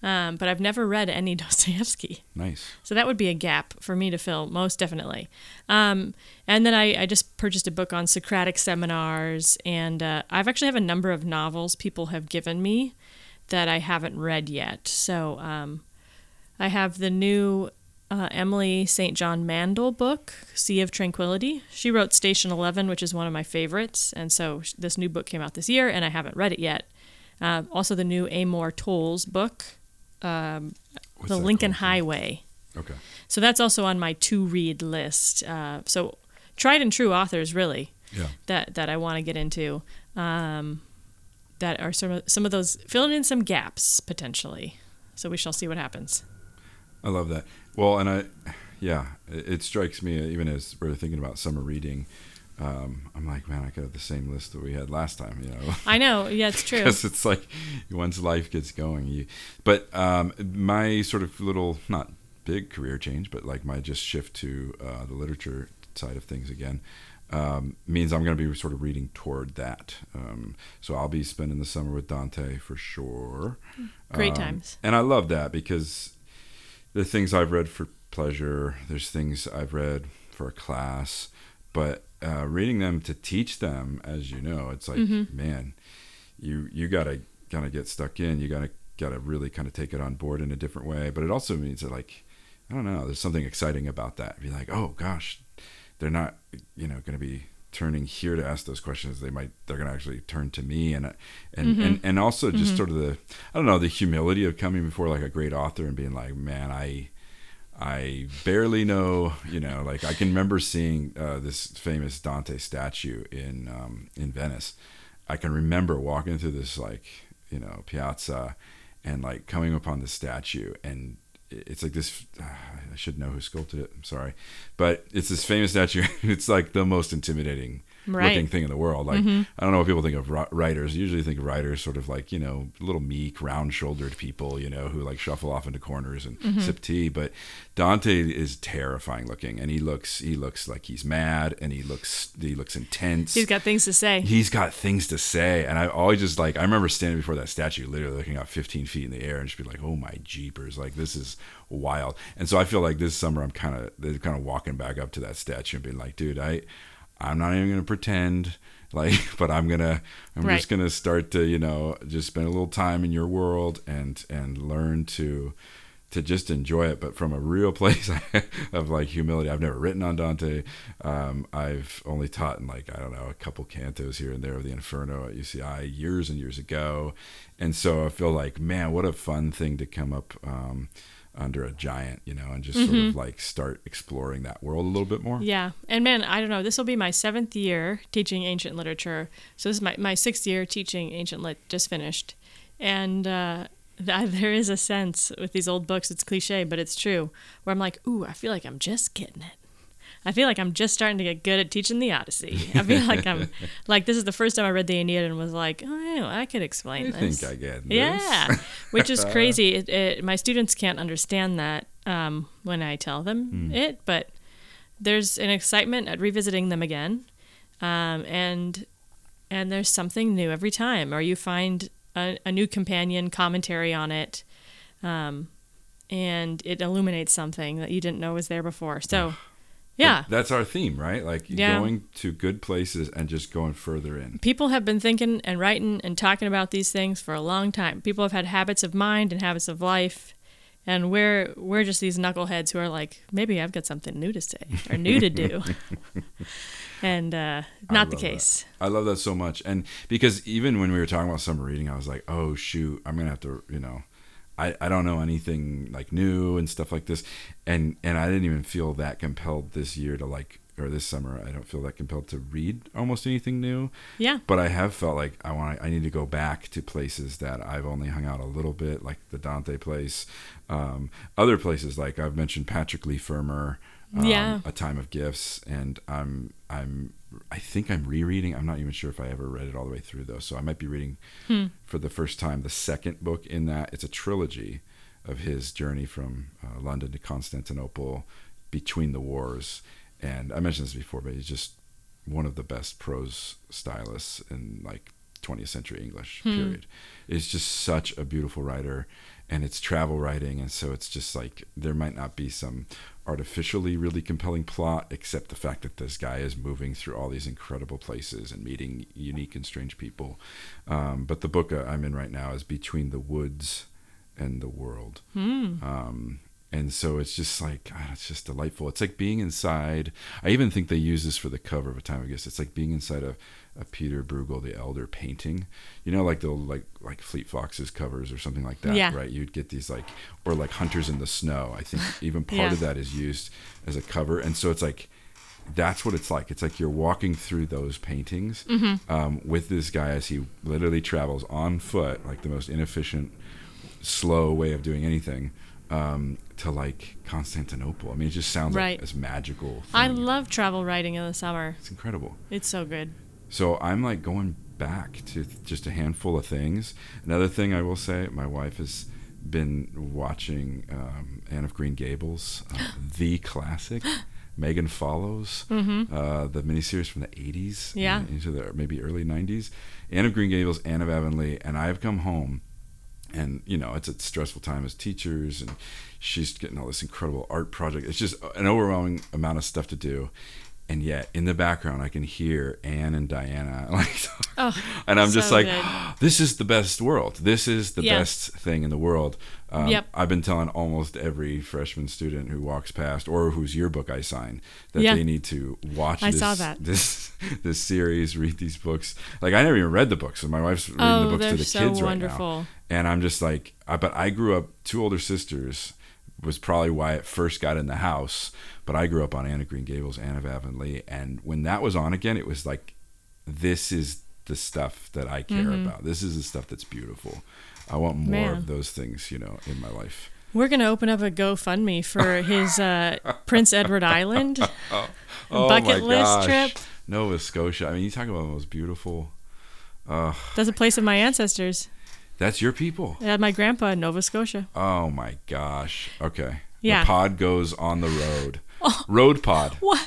Um, but I've never read any Dostoevsky. nice. So that would be a gap for me to fill, most definitely. Um, and then I, I just purchased a book on Socratic seminars, and uh, I've actually have a number of novels people have given me that I haven't read yet. So um, I have the new uh, Emily St. John Mandel book, Sea of Tranquility. She wrote Station Eleven, which is one of my favorites, and so this new book came out this year, and I haven't read it yet. Uh, also, the new Amor Towles book, um, The Lincoln called? Highway. Okay. So that's also on my to read list. Uh, so tried and true authors, really, Yeah. that that I want to get into. Um, that are some of, some of those filling in some gaps potentially. So we shall see what happens. I love that. Well, and I, yeah, it, it strikes me even as we're thinking about summer reading. Um, I'm like, man, I could have the same list that we had last time. You know. I know, yeah, it's true. because it's like once life gets going you but um, my sort of little not big career change but like my just shift to uh, the literature side of things again um, means i'm going to be sort of reading toward that um, so i'll be spending the summer with dante for sure Great Um, times. and i love that because the things i've read for pleasure there's things i've read for a class but uh, reading them to teach them as you know it's like Mm-hmm. man you you gotta kind of get stuck in. You gotta gotta really kind of take it on board in a different way. But it also means that like I don't know. There's something exciting about that. Be like, oh gosh, they're not you know going to be turning here to ask those questions. They might they're going to actually turn to me and and and, and also just sort of the I don't know the humility of coming before like a great author and being like, man, I. I barely know, you know, like I can remember seeing uh, this famous Dante statue in um, in Venice, I can remember walking through this like you know piazza and like coming upon the statue and it's like this I should know who sculpted it. I'm sorry. But it's this famous statue. It's like the most intimidating Right. looking thing in the world. Like mm-hmm. I don't know what people think of ri- writers. Usually think of writers sort of like you know little meek round shouldered people you know who like shuffle off into corners and mm-hmm. sip tea. But Dante is terrifying looking and he looks he looks like he's mad and he looks he looks intense. He's got things to say. he's got things to say. And i always just like i remember standing before that statue literally looking up 15 feet in the air and just be like oh my jeepers. Like this is wild. And so i feel like this summer i'm kind of kind of walking back up to that statue and being like dude i i'm not even gonna pretend like but i'm gonna i'm Right. just gonna start to you know just spend a little time in your world and and learn to to just enjoy it, but from a real place of like humility. I've never written on Dante. Um, I've only taught in like I don't know a couple cantos here and there of the Inferno at UCI years and years ago, and so I feel like man, what a fun thing to come up um, under a giant, you know, and just sort of like start exploring that world a little bit more. Yeah. And man, I don't know. This will be my seventh year teaching ancient literature. So this is my, my sixth year teaching ancient lit, just finished. And uh, th- there is a sense with these old books, it's cliche, but it's true, where I'm like, ooh, I feel like I'm just getting it. I feel like I'm just starting to get good at teaching the Odyssey. I feel like I'm like this is the first time I read the Aeneid and was like, oh, I could explain I this. think I get this. Yeah, which is crazy. It, it, my students can't understand that um, when I tell them it, but there's an excitement at revisiting them again, um, and and there's something new every time, or you find a, a new companion commentary on it, um, and it illuminates something that you didn't know was there before. So, yeah. That's our theme, right? Like Yeah. going to good places and just going further in. people have been thinking and writing and talking about these things for a long time. People have had habits of mind and habits of life, and we're we're just these knuckleheads who are like, maybe I've got something new to say or new to do, and uh, not the love that. case. I love that so much. And because even when we were talking about summer reading, I was like, oh shoot, I'm gonna have to, you know, I, I don't know anything like new and stuff like this. And and I didn't even feel that compelled this year to like or this summer, I don't feel that compelled to read almost anything new. Yeah, But I have felt like I want I need to go back to places that I've only hung out a little bit, like the Dante place. Um, other places like I've mentioned Patrick Leigh Fermor, um, Yeah. A Time of Gifts, and I'm I'm I think I'm rereading. I'm not even sure if I ever read it all the way through though, so I might be reading for the first time the second book in that. It's a trilogy of his journey from uh, London to Constantinople between the wars. And I mentioned this before, but he's just one of the best prose stylists in like 20th century English. Period. Is just such a beautiful writer, and it's travel writing, and so it's just like there might not be some artificially really compelling plot, except the fact that this guy is moving through all these incredible places and meeting unique and strange people. Um, but the book uh, I'm in right now is Between the Woods and the World. Um, and so it's just like God, it's just delightful. It's like being inside. I even think they use this for the cover of a time of gifts. It's like being inside a, a Peter Bruegel the Elder painting. You know, like the like like Fleet Foxes covers or something like that, Yeah. right? You'd get these like or like Hunters in the Snow. I think even part Yeah. of that is used as a cover, and so it's like that's what it's like. It's like you're walking through those paintings Mm-hmm. um, with this guy as he literally travels on foot, like the most inefficient, slow way of doing anything, um, to like Constantinople. I mean, it just sounds Right. like this magical. Thing. I love travel writing in the summer. It's incredible. It's so good. So I'm like going back to just a handful of things. Another thing I will say, my wife has been watching um, Anne of Green Gables, uh, the classic. Megan Follows, uh, the miniseries from the 80s Mm-hmm. Yeah. into the maybe early 90s. Anne of Green Gables, Anne of Avonlea, and I have come home, and you know it's a stressful time as teachers, and she's getting all this incredible art project. It's just an overwhelming amount of stuff to do, and yet in the background I can hear Anne and Diana like, Oh, and I'm just like, good. this is the best world. This is the Yeah. best thing in the world. Um, Yep. I've been telling almost every freshman student who walks past or whose yearbook I sign that Yeah. they need to watch I this, saw that. this this series, read these books. Like I never even read the books, so my wife's reading oh, the books to the so kids right now. And I'm just like, I, but I grew up two older sisters was probably why it first got in the house. But I grew up on Anne of Green Gables, Anne of Avonlea, and when that was on again, it was like, this is the stuff that I care Mm-hmm. about. This is the stuff that's beautiful. I want more Man. of those things, you know, in my life. We're gonna open up a GoFundMe for his uh, Prince Edward Island Oh bucket my list gosh. trip. Nova Scotia. I mean, you talk about the most beautiful. Uh, That's a place of my ancestors. that's your people. Had my grandpa in Nova Scotia. Oh my gosh. Okay. Yeah. The pod goes on the road. Road pod. What?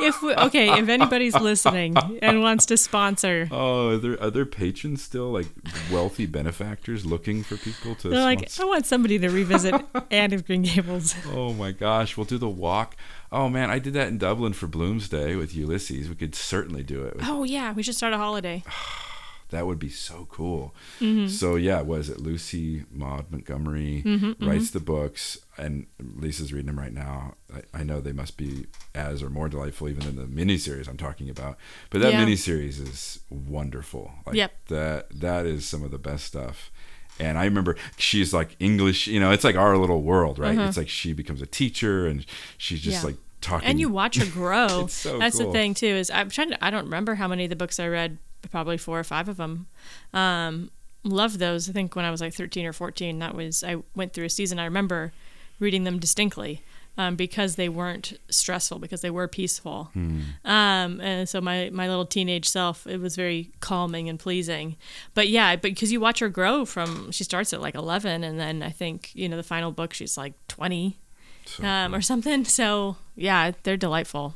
if we, okay, if anybody's listening and wants to sponsor, Oh, are there are there patrons still like wealthy benefactors looking for people to? they're like. I want somebody to revisit Anne of Green Gables. Oh my gosh, we'll do the walk. Oh man, I did that in Dublin for Bloomsday with Ulysses. We could certainly do it. Oh yeah, we should start a holiday. That would be so cool. Mm-hmm. So yeah, was it Lucy Maud Montgomery Mm-hmm, writes the books, and Lisa's reading them right now. I, I know they must be as or more delightful even than the miniseries I'm talking about. But that Yeah. miniseries is wonderful. Like Yep. that that is some of the best stuff. And I remember she's like English, you know, it's like our little world, right? It's like she becomes a teacher and she's just Mm-hmm. Yeah. like talking. And you watch her grow. So That's cool. the thing too. Is I'm trying to. I don't remember how many of the books I read. Probably four or five of them. Um, loved those. I think when I was like 13 or 14, that was I went through a season. I remember reading them distinctly um, because they weren't stressful, because they were peaceful. Hmm. Um, and so my my little teenage self, it was very calming and pleasing. But yeah, but because you watch her grow from she starts at like 11, and then I think you know the final book she's like 20 So um, or something. So yeah, they're delightful.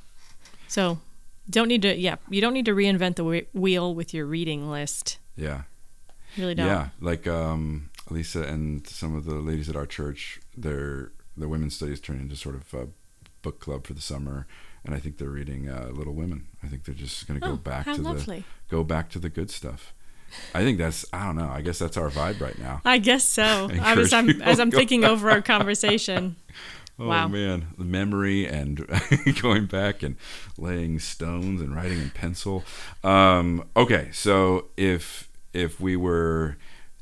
So don't need to. Yeah, you don't need to reinvent the wheel with your reading list. yeah. You really don't. Yeah, like um, Lisa and some of the ladies at our church, their their women's studies turned into sort of a book club for the summer, and I think they're reading uh, Little Women. I think they're just going to go Oh, back to the go back to the good stuff. I think that's I don't know. I guess that's our vibe right now. I guess so. I was I'm, as I'm thinking over our conversation. Oh Wow. man, the memory and going back and laying stones and writing in pencil. Um, okay, so if if we were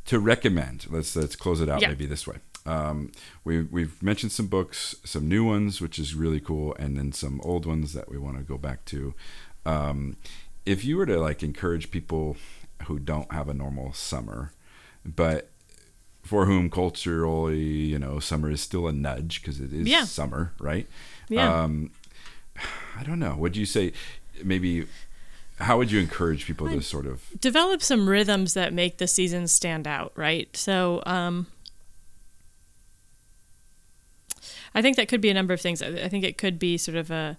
to recommend, let's let's close it out Yeah. maybe this way. Um, we we've mentioned some books, some new ones, which is really cool, and then some old ones that we want to go back to. Um, if you were to like encourage people who don't have a normal summer, but for whom culturally, you know, summer is still a nudge because it is Yeah. summer, right? Yeah. Um, I don't know. Would you say maybe? How would you encourage people to sort of? Develop some rhythms that make the seasons stand out, right? So, um, I think that could be a number of things. I I think it could be sort of a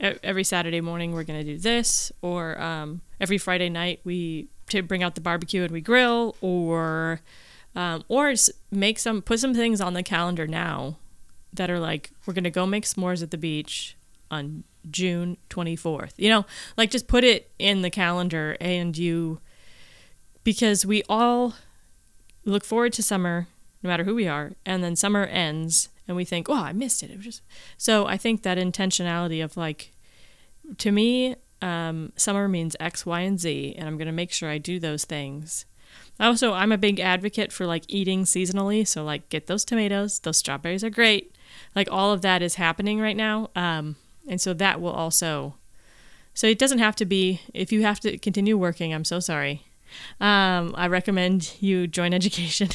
every Saturday morning we're going to do this, or um, every Friday night we to bring out the barbecue and we grill, or um, or make some put some things on the calendar now that are like we're to go make s'mores at the beach on June 24th. You know, like just put it in the calendar and you because we all look forward to summer no matter who we are. And then summer ends and we think, oh, I missed it. It was just so I think that intentionality of like, to me, um, summer means X, Y, and Z, and I'm going to make sure I do those things. Also, I'm a big advocate for like eating seasonally. So, like, get those tomatoes, those strawberries are great. Like, all of that is happening right now. Um, and so that will also, so it doesn't have to be, if you have to continue working, I'm so sorry. Um, I recommend you join education.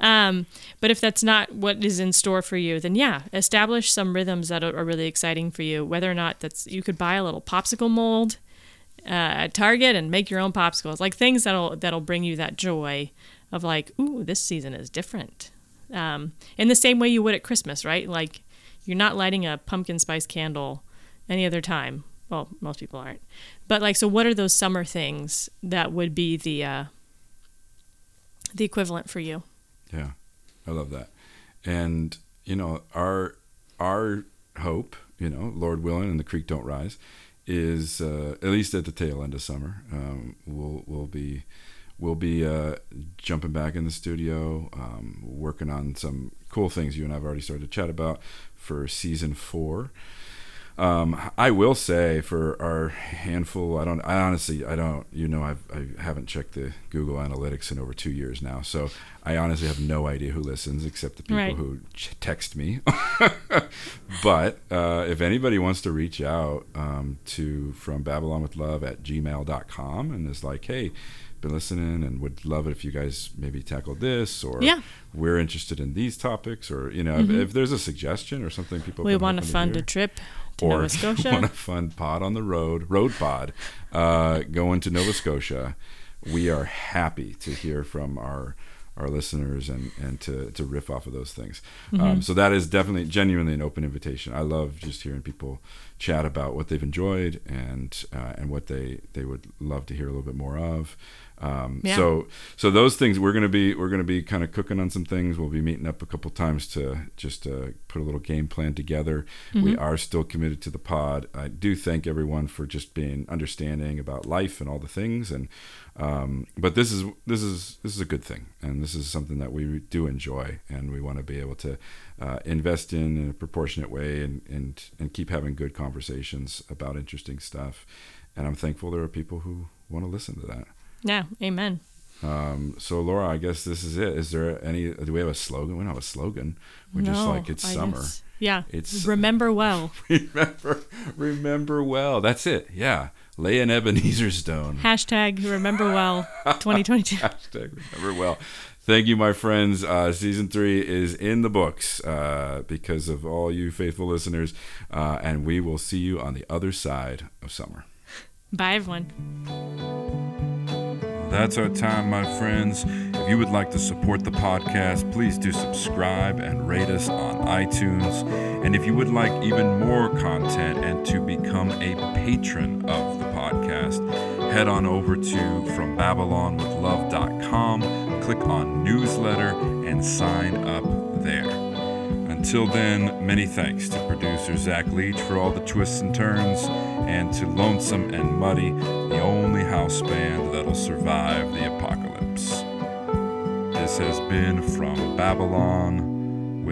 um, but if that's not what is in store for you, then yeah, establish some rhythms that are really exciting for you. Whether or not that's you could buy a little popsicle mold uh, at Target and make your own popsicles, like things that'll that'll bring you that joy of like, ooh, this season is different. Um, in the same way you would at Christmas, right? Like you're not lighting a pumpkin spice candle any other time. Well, most people aren't. But like, so what are those summer things that would be the uh, the equivalent for you? Yeah, I love that. And you know, our our hope, you know, Lord willing, and the creek don't rise, is uh, at least at the tail end of summer. Um, we'll we'll be we'll be uh, jumping back in the studio, um, working on some cool things you and I've already started to chat about for season four. Um, I will say for our handful, I don't, I honestly, I don't, you know, I've, I haven't checked the Google Analytics in over two years now, so I honestly have no idea who listens except the people Right. who ch- text me. but uh, if anybody wants to reach out um, to from Babylon with Love at gmail.com and is like, hey, been listening and would love it if you guys maybe tackle this or Yeah. we're interested in these topics or you know if, if there's a suggestion or something people Mm-hmm. We want to fund a trip to or Nova Scotia. want a fun pod on the road, road pod, uh, going to Nova Scotia, we are happy to hear from our our listeners and and to to riff off of those things. Mm-hmm. Um, so that is definitely genuinely an open invitation. I love just hearing people chat about what they've enjoyed and uh, and what they they would love to hear a little bit more of. Um, Yeah. So so those things we're gonna be we're gonna be kind of cooking on some things. We'll be meeting up a couple times to just uh, put a little game plan together. We are still committed to the pod. I do thank everyone for just being understanding about life and all the things. And um, but this is this is this is a good thing, and this is something that we do enjoy, and we want to be able to uh, invest in in a proportionate way, and and and keep having good conversations about interesting stuff. And I'm thankful there are people who want to listen to that. Yeah, amen. Um, so Laura, I guess this is it. Is there any? Do we have a slogan? We don't have a slogan. We're just like it's I summer. guess- Yeah. It's- remember well. remember, remember well. That's it. Yeah, lay an Ebenezer stone. Hashtag remember well 2022. Hashtag remember well. Thank you, my friends. Uh, season three is in the books uh, because of all you faithful listeners, uh, and we will see you on the other side of summer. Bye, everyone. That's our time, my friends. If you would like to support the podcast, please do subscribe and rate us on iTunes. And if you would like even more content and to become a patron of the podcast, head on over to FromBabylonWithLove.com, click on newsletter, and sign up there. Until then, many thanks to producer Zach Leach for all the twists and turns, and to Lonesome and Muddy, the only house band that'll survive the apocalypse. This has been From Babylon